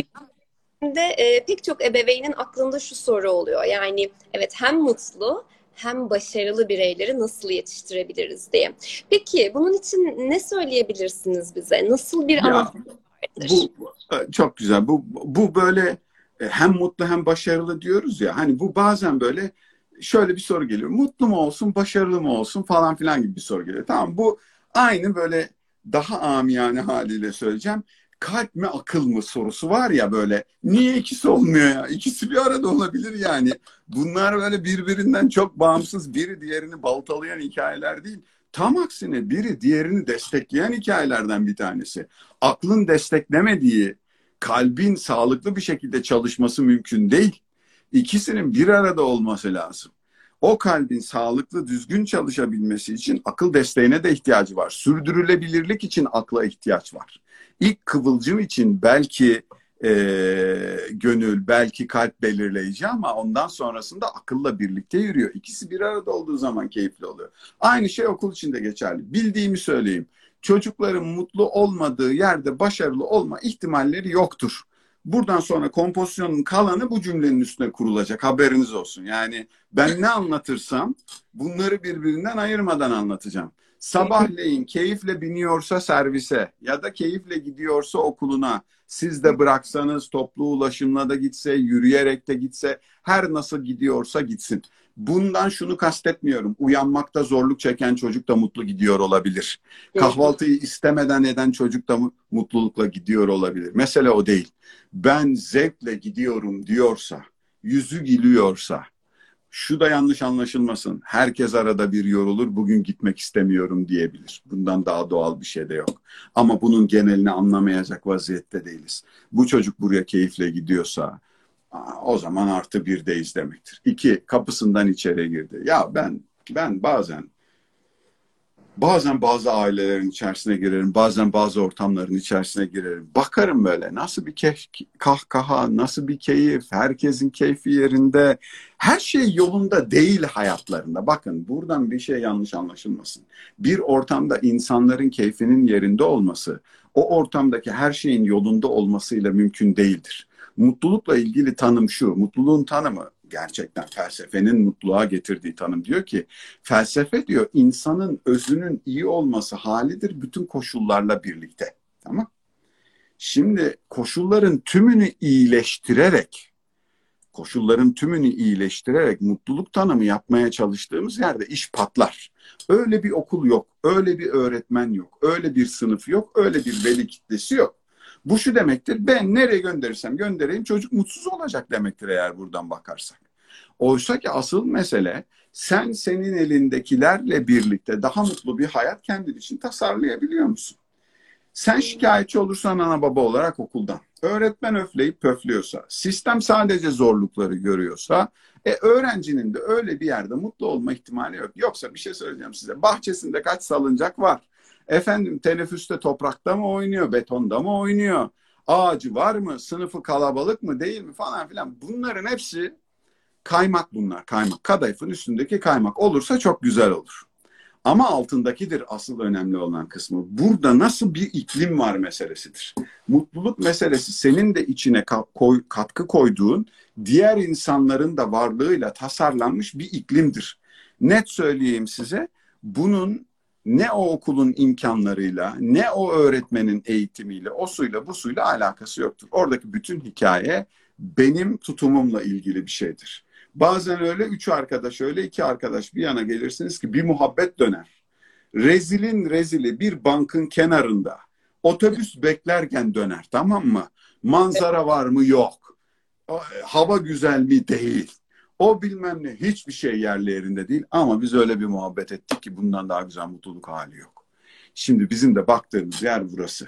de e, pek çok ebeveynin aklında şu soru oluyor. Yani evet hem mutlu hem başarılı bireyleri nasıl yetiştirebiliriz diye. Peki bunun için ne söyleyebilirsiniz bize? Nasıl bir Ya, vardır? Bu çok güzel. Bu bu böyle e, hem mutlu hem başarılı diyoruz ya. Hani bu bazen böyle şöyle bir soru geliyor. Mutlu mu olsun, başarılı mı olsun falan filan gibi bir soru geliyor. Tamam bu aynı böyle daha amiyane haliyle söyleyeceğim. Kalp mi akıl mı sorusu var ya böyle. Niye ikisi olmuyor ya? İkisi bir arada olabilir yani. Bunlar böyle birbirinden çok bağımsız biri diğerini baltalayan hikayeler değil. Tam aksine biri diğerini destekleyen hikayelerden bir tanesi. Aklın desteklemediği kalbin sağlıklı bir şekilde çalışması mümkün değil. İkisinin bir arada olması lazım. O kalbin sağlıklı, düzgün çalışabilmesi için akıl desteğine de ihtiyacı var. Sürdürülebilirlik için akla ihtiyaç var. İlk kıvılcım için belki e, gönül, belki kalp belirleyici ama ondan sonrasında akılla birlikte yürüyor. İkisi bir arada olduğu zaman keyifli oluyor. Aynı şey okul için de geçerli. Bildiğimi söyleyeyim. Çocukların mutlu olmadığı yerde başarılı olma ihtimalleri yoktur. Buradan sonra kompozisyonun kalanı bu cümlenin üstüne kurulacak. Haberiniz olsun. Yani ben ne anlatırsam bunları birbirinden ayırmadan anlatacağım. Sabahleyin keyifle biniyorsa servise ya da keyifle gidiyorsa okuluna siz de bıraksanız toplu ulaşımla da gitse, yürüyerek de gitse, her nasıl gidiyorsa gitsin. Bundan şunu kastetmiyorum. Uyanmakta zorluk çeken çocuk da mutlu gidiyor olabilir. Kahvaltıyı istemeden eden çocuk da mutlulukla gidiyor olabilir. Mesele o değil. Ben zevkle gidiyorum diyorsa, yüzü gülüyorsa, şu da yanlış anlaşılmasın. Herkes arada bir yorulur, bugün gitmek istemiyorum diyebilir. Bundan daha doğal bir şey de yok. Ama bunun genelini anlamayacak vaziyette değiliz. Bu çocuk buraya keyifle gidiyorsa, o zaman artı birdeyiz demektir. İki, kapısından içeri girdi. Ya ben ben bazen bazen bazı ailelerin içerisine girerim, bazen bazı ortamların içerisine girerim. Bakarım böyle nasıl bir keyif, kahkaha, nasıl bir keyif, herkesin keyfi yerinde. Her şey yolunda değil hayatlarında. Bakın buradan bir şey yanlış anlaşılmasın. Bir ortamda insanların keyfinin yerinde olması, o ortamdaki her şeyin yolunda olmasıyla mümkün değildir. Mutlulukla ilgili tanım şu, mutluluğun tanımı gerçekten felsefenin mutluluğa getirdiği tanım diyor ki felsefe diyor insanın özünün iyi olması halidir bütün koşullarla birlikte. Tamam? Şimdi koşulların tümünü iyileştirerek koşulların tümünü iyileştirerek mutluluk tanımı yapmaya çalıştığımız yerde iş patlar. Öyle bir okul yok, öyle bir öğretmen yok, öyle bir sınıf yok, öyle bir veli kitlesi yok. Bu şu demektir. Ben nereye gönderirsem göndereyim çocuk mutsuz olacak demektir eğer buradan bakarsak. Oysa ki asıl mesele sen senin elindekilerle birlikte daha mutlu bir hayat kendin için tasarlayabiliyor musun? Sen şikayetçi olursan ana baba olarak okuldan, öğretmen öfleyip pöflüyorsa, sistem sadece zorlukları görüyorsa, e, öğrencinin de öyle bir yerde mutlu olma ihtimali yok. Yoksa bir şey söyleyeceğim size. Bahçesinde kaç salıncak var? Efendim teneffüste toprakta mı oynuyor, betonda mı oynuyor? Ağacı var mı? Sınıfı kalabalık mı değil mi falan filan. Bunların hepsi kaymak bunlar. Kaymak. Kadayıfın üstündeki kaymak olursa çok güzel olur. Ama altındakidir asıl önemli olan kısmı. Burada nasıl bir iklim var meselesidir. Mutluluk meselesi senin de içine katkı koyduğun diğer insanların da varlığıyla tasarlanmış bir iklimdir. Net söyleyeyim size bunun ne o okulun imkanlarıyla, ne o öğretmenin eğitimiyle, o suyla bu suyla alakası yoktur. Oradaki bütün hikaye benim tutumumla ilgili bir şeydir. Bazen öyle üç arkadaş, öyle iki arkadaş bir yana gelirsiniz ki bir muhabbet döner. Rezilin rezili bir bankın kenarında otobüs beklerken döner tamam mı? Manzara var mı? Yok. Hava güzel mi? Değil. O bilmem ne hiçbir şey yerli yerinde değil ama biz öyle bir muhabbet ettik ki bundan daha güzel mutluluk hali yok. Şimdi bizim de baktığımız yer burası.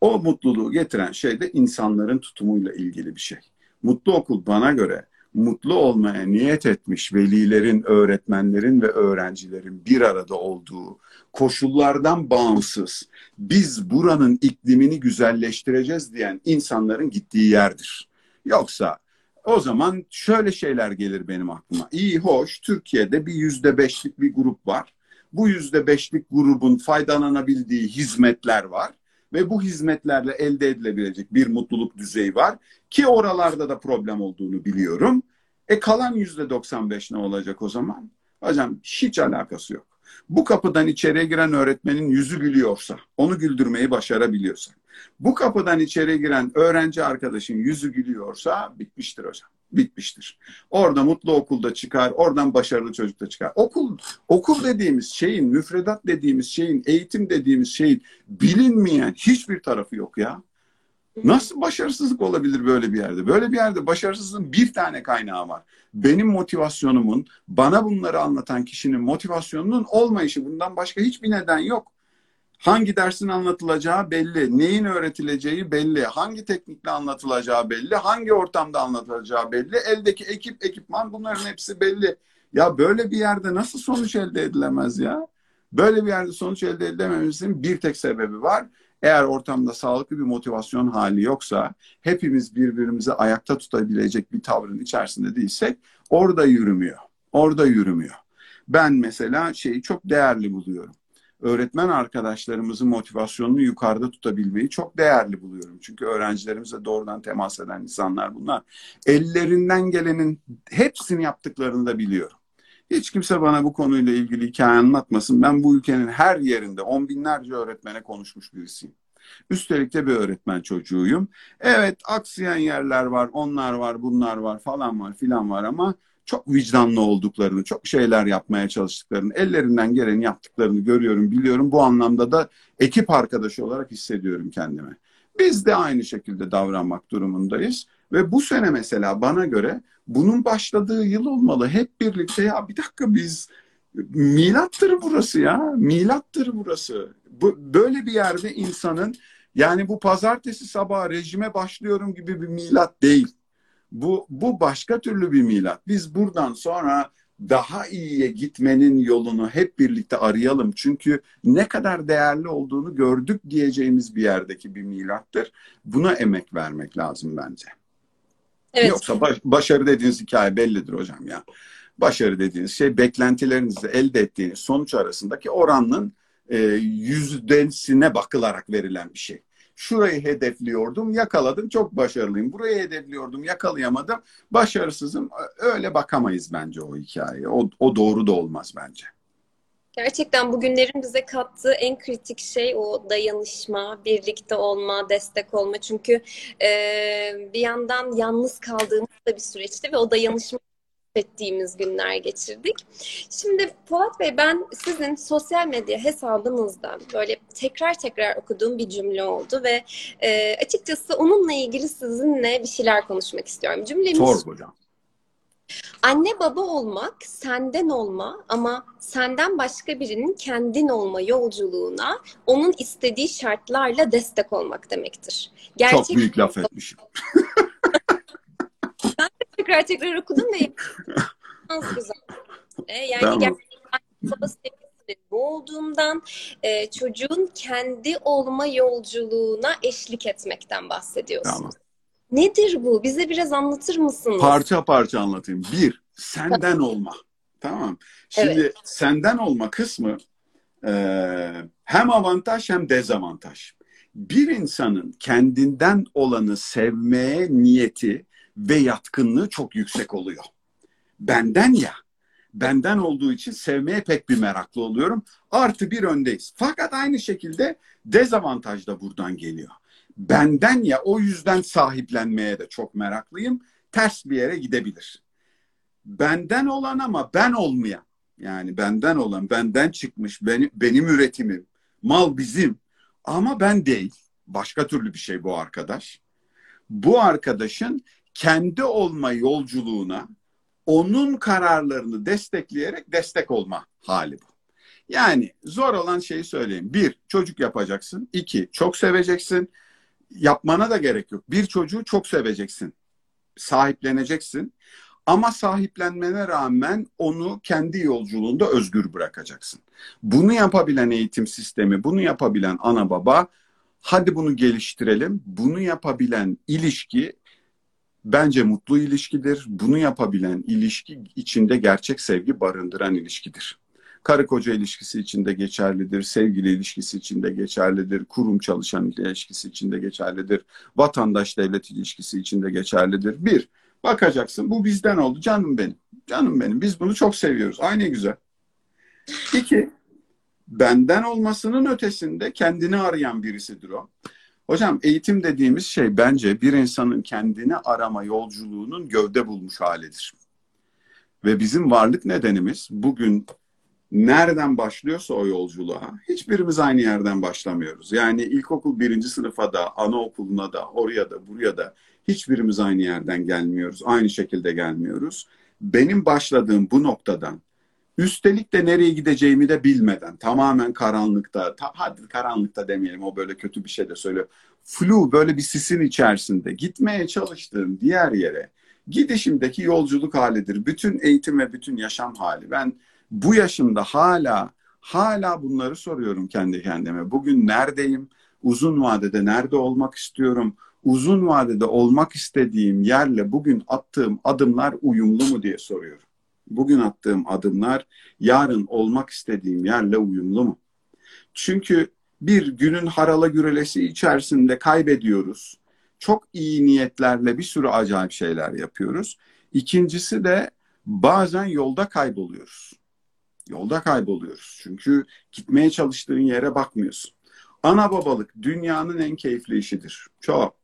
O mutluluğu getiren şey de insanların tutumuyla ilgili bir şey. Mutlu okul bana göre mutlu olmaya niyet etmiş velilerin, öğretmenlerin ve öğrencilerin bir arada olduğu koşullardan bağımsız biz buranın iklimini güzelleştireceğiz diyen insanların gittiği yerdir. Yoksa o zaman şöyle şeyler gelir benim aklıma. İyi hoş Türkiye'de bir yüzde beşlik bir grup var. Bu yüzde beşlik grubun faydalanabildiği hizmetler var ve bu hizmetlerle elde edilebilecek bir mutluluk düzeyi var ki oralarda da problem olduğunu biliyorum. E kalan yüzde 95 ne olacak o zaman? Hocam hiç alakası yok. Bu kapıdan içeriye giren öğretmenin yüzü gülüyorsa, onu güldürmeyi başarabiliyorsa, bu kapıdan içeri giren öğrenci arkadaşın yüzü gülüyorsa bitmiştir hocam. Bitmiştir. Orada mutlu okulda çıkar, oradan başarılı çocuk da çıkar. Okul, okul dediğimiz şeyin, müfredat dediğimiz şeyin, eğitim dediğimiz şeyin bilinmeyen hiçbir tarafı yok ya. Nasıl başarısızlık olabilir böyle bir yerde? Böyle bir yerde başarısızlığın bir tane kaynağı var. Benim motivasyonumun, bana bunları anlatan kişinin motivasyonunun olmayışı. Bundan başka hiçbir neden yok. Hangi dersin anlatılacağı belli, neyin öğretileceği belli, hangi teknikle anlatılacağı belli, hangi ortamda anlatılacağı belli, eldeki ekip, ekipman bunların hepsi belli. Ya böyle bir yerde nasıl sonuç elde edilemez ya? Böyle bir yerde sonuç elde edemememizin bir tek sebebi var. Eğer ortamda sağlıklı bir motivasyon hali yoksa, hepimiz birbirimizi ayakta tutabilecek bir tavrın içerisinde değilsek orada yürümüyor. Orada yürümüyor. Ben mesela şeyi çok değerli buluyorum öğretmen arkadaşlarımızın motivasyonunu yukarıda tutabilmeyi çok değerli buluyorum. Çünkü öğrencilerimizle doğrudan temas eden insanlar bunlar. Ellerinden gelenin hepsini yaptıklarını da biliyorum. Hiç kimse bana bu konuyla ilgili hikaye anlatmasın. Ben bu ülkenin her yerinde on binlerce öğretmene konuşmuş birisiyim. Üstelik de bir öğretmen çocuğuyum. Evet aksayan yerler var, onlar var, bunlar var falan var filan var ama çok vicdanlı olduklarını, çok şeyler yapmaya çalıştıklarını, ellerinden geleni yaptıklarını görüyorum, biliyorum. Bu anlamda da ekip arkadaşı olarak hissediyorum kendimi. Biz de aynı şekilde davranmak durumundayız. Ve bu sene mesela bana göre bunun başladığı yıl olmalı. Hep birlikte ya bir dakika biz milattır burası ya. Milattır burası. Bu, böyle bir yerde insanın yani bu pazartesi sabah rejime başlıyorum gibi bir milat değil. Bu, bu başka türlü bir milat. Biz buradan sonra daha iyiye gitmenin yolunu hep birlikte arayalım. Çünkü ne kadar değerli olduğunu gördük diyeceğimiz bir yerdeki bir milattır. Buna emek vermek lazım bence. Evet. Yoksa baş, başarı dediğiniz hikaye bellidir hocam ya. Başarı dediğiniz şey beklentilerinizle elde ettiğiniz sonuç arasındaki oranın e, yüzdesine bakılarak verilen bir şey. Şurayı hedefliyordum, yakaladım, çok başarılıyım. Burayı hedefliyordum, yakalayamadım, başarısızım. Öyle bakamayız bence o hikayeye. O, o doğru da olmaz bence. Gerçekten bugünlerin bize kattığı en kritik şey o dayanışma, birlikte olma, destek olma. Çünkü e, bir yandan yalnız kaldığımız da bir süreçti ve o dayanışma ettiğimiz günler geçirdik. Şimdi Polat Bey ben sizin sosyal medya hesabınızdan böyle tekrar tekrar okuduğum bir cümle oldu ve e, açıkçası onunla ilgili sizinle bir şeyler konuşmak istiyorum. Cümlemiz Sor hocam. Anne baba olmak senden olma ama senden başka birinin kendin olma yolculuğuna onun istediği şartlarla destek olmak demektir. Gerçek Çok büyük laf etmişim. ben de tekrar tekrar okudum ve güzel. E, yani tamam. gerçekten baba sevgisinin bu olduğundan e, çocuğun kendi olma yolculuğuna eşlik etmekten bahsediyorsunuz. Tamam. Nedir bu? Bize biraz anlatır mısınız? Parça parça anlatayım. Bir, senden olma. Tamam. Şimdi evet. senden olma kısmı e, hem avantaj hem dezavantaj. Bir insanın kendinden olanı sevmeye niyeti ve yatkınlığı çok yüksek oluyor. Benden ya. Benden olduğu için sevmeye pek bir meraklı oluyorum. Artı bir öndeyiz. Fakat aynı şekilde dezavantaj da buradan geliyor benden ya o yüzden sahiplenmeye de çok meraklıyım. Ters bir yere gidebilir. Benden olan ama ben olmayan yani benden olan, benden çıkmış, benim, benim üretimim, mal bizim ama ben değil. Başka türlü bir şey bu arkadaş. Bu arkadaşın kendi olma yolculuğuna onun kararlarını destekleyerek destek olma hali bu. Yani zor olan şeyi söyleyeyim. Bir, çocuk yapacaksın. İki, çok seveceksin yapmana da gerek yok. Bir çocuğu çok seveceksin. Sahipleneceksin. Ama sahiplenmene rağmen onu kendi yolculuğunda özgür bırakacaksın. Bunu yapabilen eğitim sistemi, bunu yapabilen ana baba, hadi bunu geliştirelim. Bunu yapabilen ilişki bence mutlu ilişkidir. Bunu yapabilen ilişki içinde gerçek sevgi barındıran ilişkidir karı koca ilişkisi içinde geçerlidir, sevgili ilişkisi içinde geçerlidir, kurum çalışan ilişkisi içinde geçerlidir, vatandaş devlet ilişkisi içinde geçerlidir. Bir, Bakacaksın bu bizden oldu canım benim. Canım benim biz bunu çok seviyoruz. Aynı güzel. İki, benden olmasının ötesinde kendini arayan birisidir o. Hocam eğitim dediğimiz şey bence bir insanın kendini arama yolculuğunun gövde bulmuş halidir. Ve bizim varlık nedenimiz bugün nereden başlıyorsa o yolculuğa hiçbirimiz aynı yerden başlamıyoruz. Yani ilkokul birinci sınıfa da, anaokuluna da, oraya da, buraya da hiçbirimiz aynı yerden gelmiyoruz. Aynı şekilde gelmiyoruz. Benim başladığım bu noktadan Üstelik de nereye gideceğimi de bilmeden tamamen karanlıkta, ta, hadi karanlıkta demeyelim o böyle kötü bir şey de söylüyor. Flu böyle bir sisin içerisinde gitmeye çalıştığım diğer yere gidişimdeki yolculuk halidir. Bütün eğitim ve bütün yaşam hali. Ben bu yaşımda hala hala bunları soruyorum kendi kendime. Bugün neredeyim? Uzun vadede nerede olmak istiyorum? Uzun vadede olmak istediğim yerle bugün attığım adımlar uyumlu mu diye soruyorum bugün attığım adımlar yarın olmak istediğim yerle uyumlu mu? Çünkü bir günün harala gürelesi içerisinde kaybediyoruz. Çok iyi niyetlerle bir sürü acayip şeyler yapıyoruz. İkincisi de bazen yolda kayboluyoruz. Yolda kayboluyoruz. Çünkü gitmeye çalıştığın yere bakmıyorsun. Ana babalık dünyanın en keyifli işidir. Çok.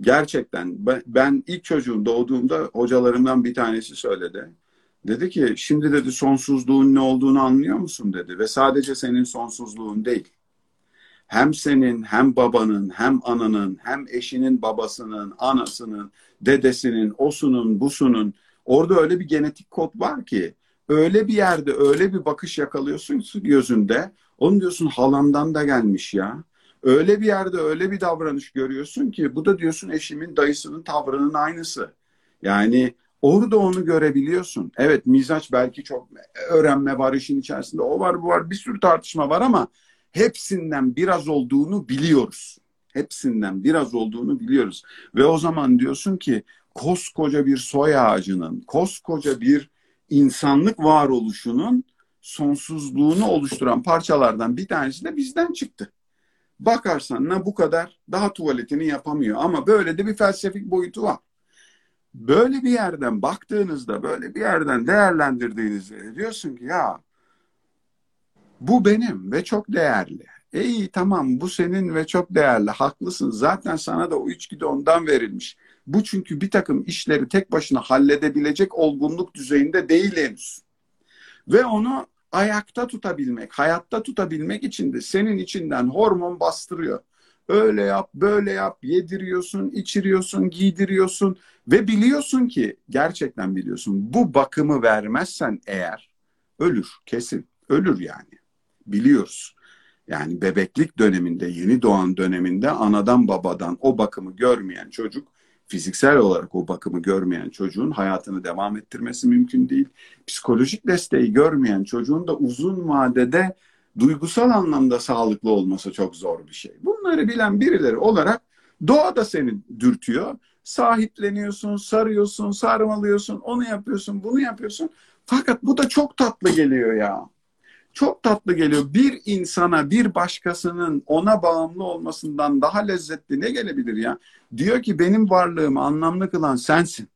Gerçekten ben ilk çocuğum doğduğumda hocalarımdan bir tanesi söyledi. Dedi ki şimdi dedi sonsuzluğun ne olduğunu anlıyor musun dedi ve sadece senin sonsuzluğun değil. Hem senin hem babanın hem ananın hem eşinin babasının anasının dedesinin osunun busunun orada öyle bir genetik kod var ki öyle bir yerde öyle bir bakış yakalıyorsun gözünde onu diyorsun halamdan da gelmiş ya. Öyle bir yerde öyle bir davranış görüyorsun ki bu da diyorsun eşimin dayısının tavrının aynısı. Yani Orada onu görebiliyorsun. Evet mizaç belki çok öğrenme var işin içerisinde. O var bu var bir sürü tartışma var ama hepsinden biraz olduğunu biliyoruz. Hepsinden biraz olduğunu biliyoruz. Ve o zaman diyorsun ki koskoca bir soy ağacının, koskoca bir insanlık varoluşunun sonsuzluğunu oluşturan parçalardan bir tanesi de bizden çıktı. Bakarsan ne bu kadar daha tuvaletini yapamıyor ama böyle de bir felsefik boyutu var. Böyle bir yerden baktığınızda, böyle bir yerden değerlendirdiğinizde diyorsun ki ya bu benim ve çok değerli. İyi tamam bu senin ve çok değerli haklısın zaten sana da o içgüdü ondan verilmiş. Bu çünkü bir takım işleri tek başına halledebilecek olgunluk düzeyinde değil henüz. Ve onu ayakta tutabilmek, hayatta tutabilmek için de senin içinden hormon bastırıyor. Öyle yap, böyle yap, yediriyorsun, içiriyorsun, giydiriyorsun ve biliyorsun ki gerçekten biliyorsun bu bakımı vermezsen eğer ölür kesin. Ölür yani. Biliyoruz. Yani bebeklik döneminde, yeni doğan döneminde anadan babadan o bakımı görmeyen çocuk fiziksel olarak o bakımı görmeyen çocuğun hayatını devam ettirmesi mümkün değil. Psikolojik desteği görmeyen çocuğun da uzun vadede duygusal anlamda sağlıklı olması çok zor bir şey. Bunları bilen birileri olarak doğa da seni dürtüyor. Sahipleniyorsun, sarıyorsun, sarmalıyorsun, onu yapıyorsun, bunu yapıyorsun. Fakat bu da çok tatlı geliyor ya. Çok tatlı geliyor. Bir insana bir başkasının ona bağımlı olmasından daha lezzetli ne gelebilir ya? Diyor ki benim varlığımı anlamlı kılan sensin.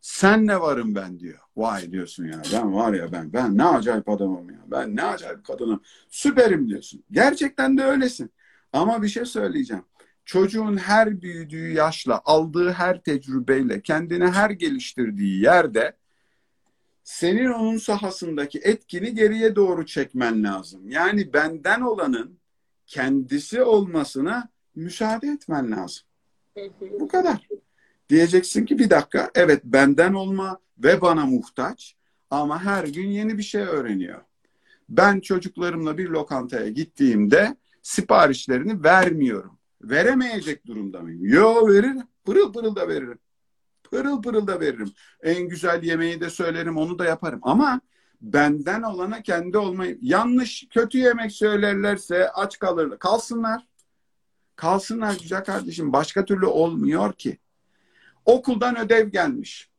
Sen ne varım ben diyor. Vay diyorsun ya ben var ya ben ben ne acayip adamım ya. Ben ne acayip kadınım. Süperim diyorsun. Gerçekten de öylesin. Ama bir şey söyleyeceğim. Çocuğun her büyüdüğü yaşla, aldığı her tecrübeyle, kendini her geliştirdiği yerde senin onun sahasındaki etkini geriye doğru çekmen lazım. Yani benden olanın kendisi olmasına müsaade etmen lazım. Bu kadar. Diyeceksin ki bir dakika evet benden olma ve bana muhtaç ama her gün yeni bir şey öğreniyor. Ben çocuklarımla bir lokantaya gittiğimde siparişlerini vermiyorum. Veremeyecek durumda mıyım? Yo veririm. Pırıl pırıl da veririm. Pırıl pırıl da veririm. En güzel yemeği de söylerim onu da yaparım. Ama benden olana kendi olmayı yanlış kötü yemek söylerlerse aç kalır. Kalsınlar. Kalsınlar güzel kardeşim. Başka türlü olmuyor ki. Okuldan ödev gelmiş.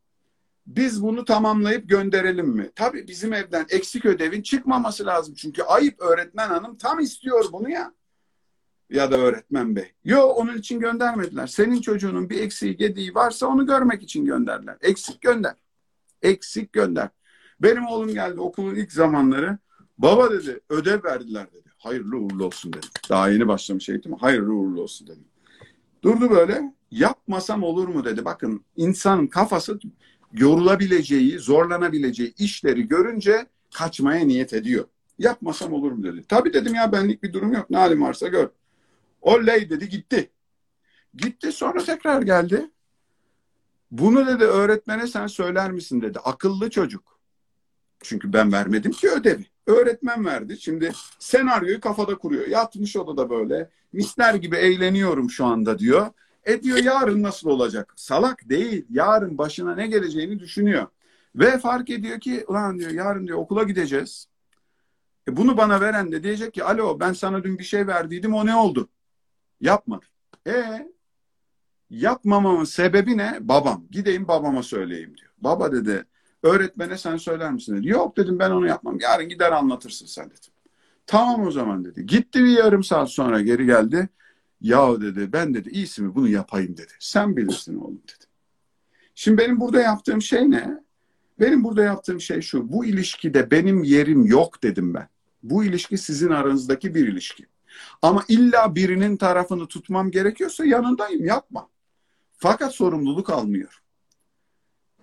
Biz bunu tamamlayıp gönderelim mi? Tabii bizim evden eksik ödevin çıkmaması lazım. Çünkü ayıp öğretmen hanım tam istiyor bunu ya. Ya da öğretmen bey. Yo onun için göndermediler. Senin çocuğunun bir eksiği gediği varsa onu görmek için gönderdiler. Eksik gönder. Eksik gönder. Benim oğlum geldi okulun ilk zamanları. Baba dedi ödev verdiler dedi. Hayırlı uğurlu olsun dedi. Daha yeni başlamış eğitim. Hayırlı uğurlu olsun dedi. Durdu böyle. Yapmasam olur mu dedi. Bakın insanın kafası yorulabileceği, zorlanabileceği işleri görünce kaçmaya niyet ediyor. Yapmasam olur mu dedi. Tabii dedim ya benlik bir durum yok. Ne halim varsa gör. Oley dedi gitti. Gitti sonra tekrar geldi. Bunu dedi öğretmene sen söyler misin dedi. Akıllı çocuk. Çünkü ben vermedim ki ödevi. Öğretmen verdi. Şimdi senaryoyu kafada kuruyor. Yatmış odada böyle. Misler gibi eğleniyorum şu anda diyor. E diyor yarın nasıl olacak? Salak değil. Yarın başına ne geleceğini düşünüyor. Ve fark ediyor ki ulan diyor yarın diyor okula gideceğiz. E bunu bana veren de diyecek ki alo ben sana dün bir şey verdiydim o ne oldu? Yapmadı. E yapmamamın sebebi ne? Babam. Gideyim babama söyleyeyim diyor. Baba dedi öğretmene sen söyler misin dedi. Yok dedim ben onu yapmam. Yarın gider anlatırsın sen dedim. Tamam o zaman dedi. Gitti bir yarım saat sonra geri geldi. Ya dedi ben dedi iyisi mi bunu yapayım dedi. Sen bilirsin oğlum dedi. Şimdi benim burada yaptığım şey ne? Benim burada yaptığım şey şu. Bu ilişkide benim yerim yok dedim ben. Bu ilişki sizin aranızdaki bir ilişki. Ama illa birinin tarafını tutmam gerekiyorsa yanındayım yapma. Fakat sorumluluk almıyor.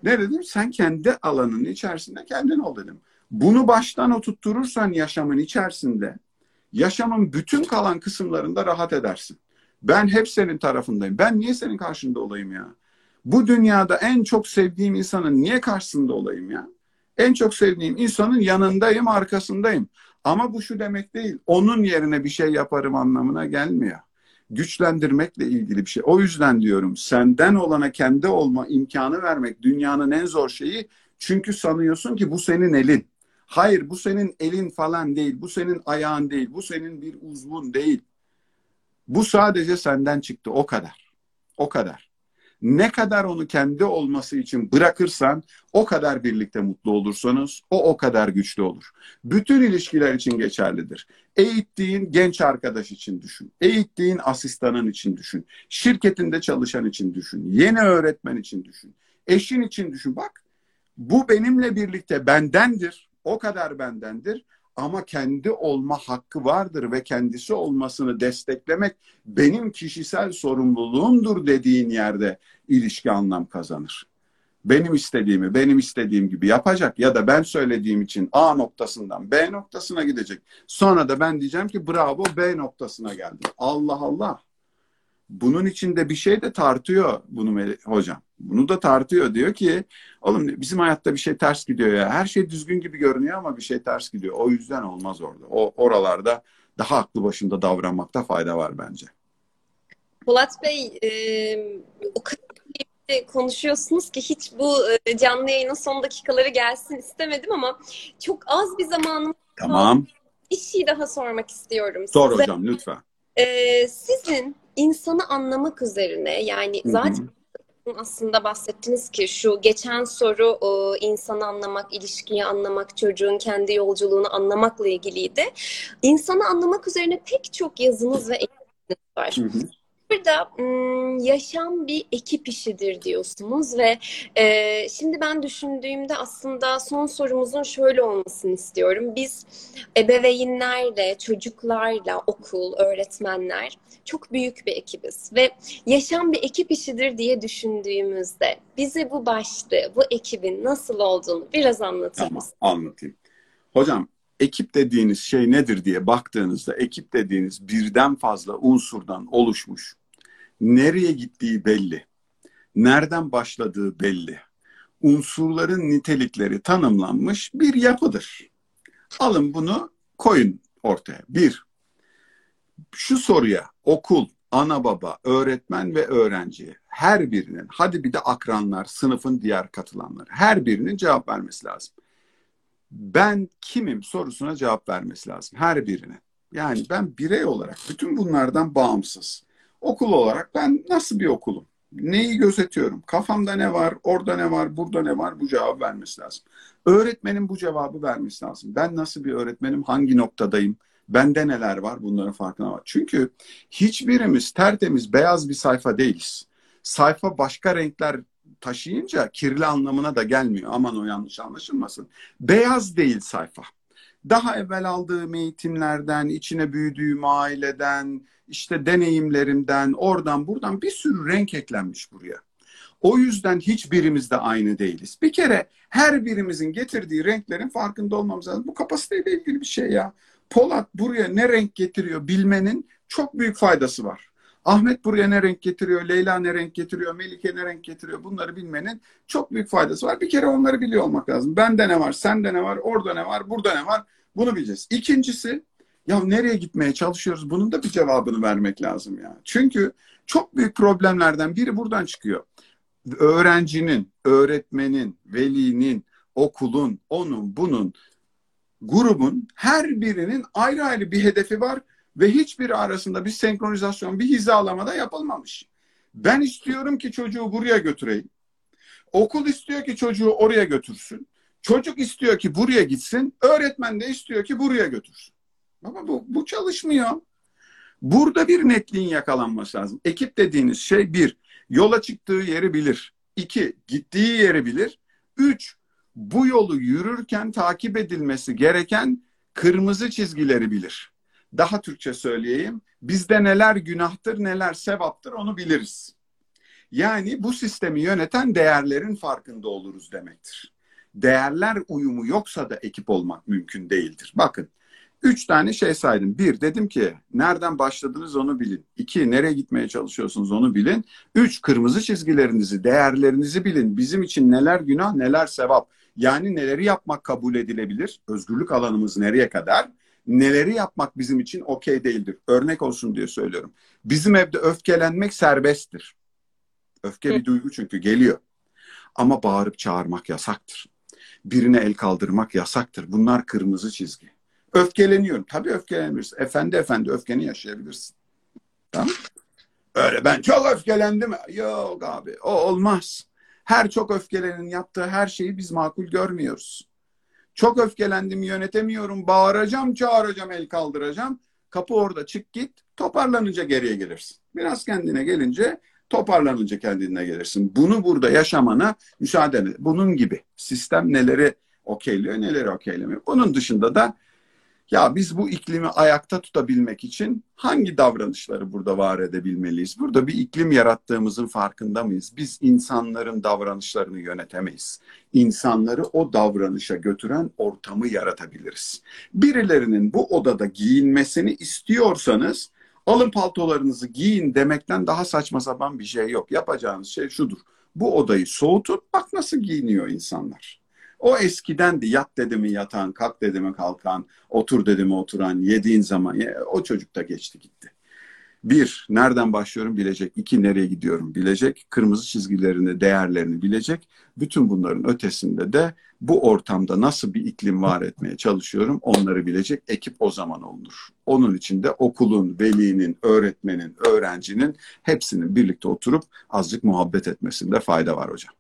Ne dedim? Sen kendi alanının içerisinde kendin ol dedim. Bunu baştan oturtturursan yaşamın içerisinde yaşamın bütün kalan kısımlarında rahat edersin. Ben hep senin tarafındayım. Ben niye senin karşında olayım ya? Bu dünyada en çok sevdiğim insanın niye karşısında olayım ya? En çok sevdiğim insanın yanındayım, arkasındayım. Ama bu şu demek değil. Onun yerine bir şey yaparım anlamına gelmiyor. Güçlendirmekle ilgili bir şey. O yüzden diyorum senden olana kendi olma imkanı vermek dünyanın en zor şeyi. Çünkü sanıyorsun ki bu senin elin. Hayır bu senin elin falan değil. Bu senin ayağın değil. Bu senin bir uzvun değil. Bu sadece senden çıktı o kadar. O kadar. Ne kadar onu kendi olması için bırakırsan o kadar birlikte mutlu olursanız o o kadar güçlü olur. Bütün ilişkiler için geçerlidir. Eğittiğin genç arkadaş için düşün. Eğittiğin asistanın için düşün. Şirketinde çalışan için düşün. Yeni öğretmen için düşün. Eşin için düşün. Bak bu benimle birlikte bendendir. O kadar bendendir ama kendi olma hakkı vardır ve kendisi olmasını desteklemek benim kişisel sorumluluğumdur dediğin yerde ilişki anlam kazanır. Benim istediğimi benim istediğim gibi yapacak ya da ben söylediğim için A noktasından B noktasına gidecek. Sonra da ben diyeceğim ki bravo B noktasına geldim. Allah Allah. Bunun içinde bir şey de tartıyor bunu hocam. Bunu da tartıyor. Diyor ki oğlum bizim hayatta bir şey ters gidiyor ya. Her şey düzgün gibi görünüyor ama bir şey ters gidiyor. O yüzden olmaz orada. O oralarda daha aklı başında davranmakta fayda var bence. Polat Bey e, o kadar konuşuyorsunuz ki hiç bu canlı yayının son dakikaları gelsin istemedim ama çok az bir zamanım Tamam. Bir şey daha sormak istiyorum. Sor size. hocam lütfen. Ee, sizin insanı anlamak üzerine yani zaten Hı-hı aslında bahsettiniz ki şu geçen soru insanı anlamak, ilişkiyi anlamak, çocuğun kendi yolculuğunu anlamakla ilgiliydi. İnsanı anlamak üzerine pek çok yazınız ve var. Hı hı. Burada yaşam bir ekip işidir diyorsunuz ve e, şimdi ben düşündüğümde aslında son sorumuzun şöyle olmasını istiyorum. Biz ebeveynlerle, çocuklarla, okul, öğretmenler çok büyük bir ekibiz ve yaşam bir ekip işidir diye düşündüğümüzde bize bu başlığı, bu ekibin nasıl olduğunu biraz anlatır tamam, Anlatayım. Hocam ekip dediğiniz şey nedir diye baktığınızda ekip dediğiniz birden fazla unsurdan oluşmuş nereye gittiği belli. Nereden başladığı belli. Unsurların nitelikleri tanımlanmış bir yapıdır. Alın bunu koyun ortaya. Bir, şu soruya okul, ana baba, öğretmen ve öğrenci her birinin, hadi bir de akranlar, sınıfın diğer katılanları, her birinin cevap vermesi lazım. Ben kimim sorusuna cevap vermesi lazım her birine. Yani ben birey olarak bütün bunlardan bağımsız Okul olarak ben nasıl bir okulum? Neyi gözetiyorum? Kafamda ne var? Orada ne var? Burada ne var? Bu cevabı vermesi lazım. Öğretmenin bu cevabı vermesi lazım. Ben nasıl bir öğretmenim? Hangi noktadayım? Bende neler var bunların farkına var. Çünkü hiçbirimiz tertemiz beyaz bir sayfa değiliz. Sayfa başka renkler taşıyınca kirli anlamına da gelmiyor. Aman o yanlış anlaşılmasın. Beyaz değil sayfa. Daha evvel aldığım eğitimlerden, içine büyüdüğüm aileden, işte deneyimlerimden, oradan buradan bir sürü renk eklenmiş buraya. O yüzden hiçbirimiz de aynı değiliz. Bir kere her birimizin getirdiği renklerin farkında olmamız lazım. Bu kapasiteyle ilgili bir şey ya. Polat buraya ne renk getiriyor bilmenin çok büyük faydası var. Ahmet buraya ne renk getiriyor, Leyla ne renk getiriyor, Melike ne renk getiriyor bunları bilmenin çok büyük faydası var. Bir kere onları biliyor olmak lazım. Bende ne var, sende ne var, orada ne var, burada ne var bunu bileceğiz. İkincisi ya nereye gitmeye çalışıyoruz bunun da bir cevabını vermek lazım ya. Çünkü çok büyük problemlerden biri buradan çıkıyor. Öğrencinin, öğretmenin, velinin, okulun, onun, bunun, grubun her birinin ayrı ayrı bir hedefi var ve hiçbiri arasında bir senkronizasyon, bir hizalamada yapılmamış. Ben istiyorum ki çocuğu buraya götüreyim. Okul istiyor ki çocuğu oraya götürsün. Çocuk istiyor ki buraya gitsin. Öğretmen de istiyor ki buraya götürsün. Ama bu, bu çalışmıyor. Burada bir netliğin yakalanması lazım. Ekip dediğiniz şey bir, yola çıktığı yeri bilir. İki, gittiği yeri bilir. Üç, bu yolu yürürken takip edilmesi gereken kırmızı çizgileri bilir. Daha Türkçe söyleyeyim. Bizde neler günahtır, neler sevaptır onu biliriz. Yani bu sistemi yöneten değerlerin farkında oluruz demektir. Değerler uyumu yoksa da ekip olmak mümkün değildir. Bakın Üç tane şey saydım. Bir, dedim ki nereden başladınız onu bilin. İki, nereye gitmeye çalışıyorsunuz onu bilin. Üç, kırmızı çizgilerinizi, değerlerinizi bilin. Bizim için neler günah, neler sevap. Yani neleri yapmak kabul edilebilir? Özgürlük alanımız nereye kadar? Neleri yapmak bizim için okey değildir? Örnek olsun diye söylüyorum. Bizim evde öfkelenmek serbesttir. Öfke bir duygu çünkü geliyor. Ama bağırıp çağırmak yasaktır. Birine el kaldırmak yasaktır. Bunlar kırmızı çizgi. Öfkeleniyorum. Tabii öfkelenirsin. Efendi efendi öfkeni yaşayabilirsin. Tamam Öyle ben çok öfkelendim. Yok abi o olmaz. Her çok öfkelenin yaptığı her şeyi biz makul görmüyoruz. Çok öfkelendim yönetemiyorum. Bağıracağım, çağıracağım, el kaldıracağım. Kapı orada çık git. Toparlanınca geriye gelirsin. Biraz kendine gelince toparlanınca kendine gelirsin. Bunu burada yaşamana müsaade et. Bunun gibi sistem neleri okeyliyor, neleri okeylemiyor. Bunun dışında da ya biz bu iklimi ayakta tutabilmek için hangi davranışları burada var edebilmeliyiz? Burada bir iklim yarattığımızın farkında mıyız? Biz insanların davranışlarını yönetemeyiz. İnsanları o davranışa götüren ortamı yaratabiliriz. Birilerinin bu odada giyinmesini istiyorsanız alın paltolarınızı giyin demekten daha saçma sapan bir şey yok. Yapacağınız şey şudur. Bu odayı soğutun bak nasıl giyiniyor insanlar. O eskidendi. Yat dedi mi yatan, kalk dedi mi kalkan, otur dedi mi oturan, yediğin zaman o çocuk da geçti gitti. Bir, nereden başlıyorum bilecek. İki, nereye gidiyorum bilecek. Kırmızı çizgilerini, değerlerini bilecek. Bütün bunların ötesinde de bu ortamda nasıl bir iklim var etmeye çalışıyorum onları bilecek. Ekip o zaman olunur. Onun için de okulun, velinin, öğretmenin, öğrencinin hepsinin birlikte oturup azıcık muhabbet etmesinde fayda var hocam.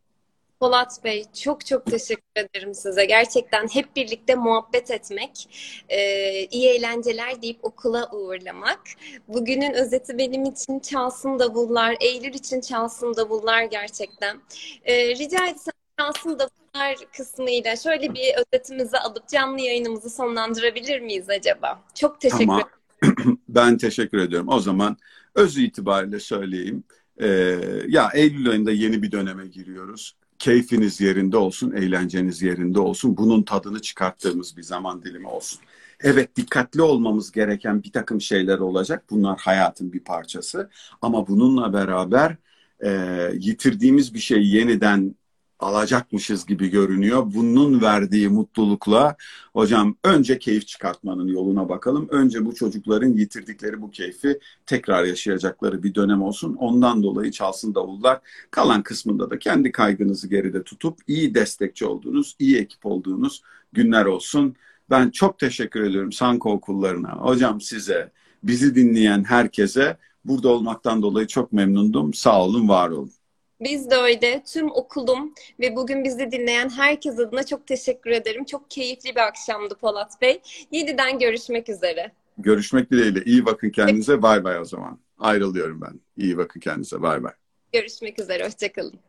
Polat Bey çok çok teşekkür ederim size. Gerçekten hep birlikte muhabbet etmek, e, iyi eğlenceler deyip okula uğurlamak. Bugünün özeti benim için çalsın davullar, Eylül için çalsın davullar gerçekten. E, rica etsem çalsın davullar kısmıyla şöyle bir özetimizi alıp canlı yayınımızı sonlandırabilir miyiz acaba? Çok teşekkür ederim. ben teşekkür ediyorum. O zaman öz itibariyle söyleyeyim. Ee, ya Eylül ayında yeni bir döneme giriyoruz keyfiniz yerinde olsun, eğlenceniz yerinde olsun. Bunun tadını çıkarttığımız bir zaman dilimi olsun. Evet dikkatli olmamız gereken bir takım şeyler olacak. Bunlar hayatın bir parçası. Ama bununla beraber e, yitirdiğimiz bir şeyi yeniden alacakmışız gibi görünüyor. Bunun verdiği mutlulukla hocam önce keyif çıkartmanın yoluna bakalım. Önce bu çocukların yitirdikleri bu keyfi tekrar yaşayacakları bir dönem olsun. Ondan dolayı çalsın davullar. Kalan kısmında da kendi kaygınızı geride tutup iyi destekçi olduğunuz, iyi ekip olduğunuz günler olsun. Ben çok teşekkür ediyorum Sanko okullarına, hocam size, bizi dinleyen herkese burada olmaktan dolayı çok memnundum. Sağ olun, var olun. Biz de öyle. Tüm okulum ve bugün bizi dinleyen herkes adına çok teşekkür ederim. Çok keyifli bir akşamdı Polat Bey. Yeniden görüşmek üzere. Görüşmek dileğiyle. İyi bakın kendinize. Bay bay o zaman. Ayrılıyorum ben. İyi bakın kendinize. Bay bay. Görüşmek üzere. Hoşçakalın.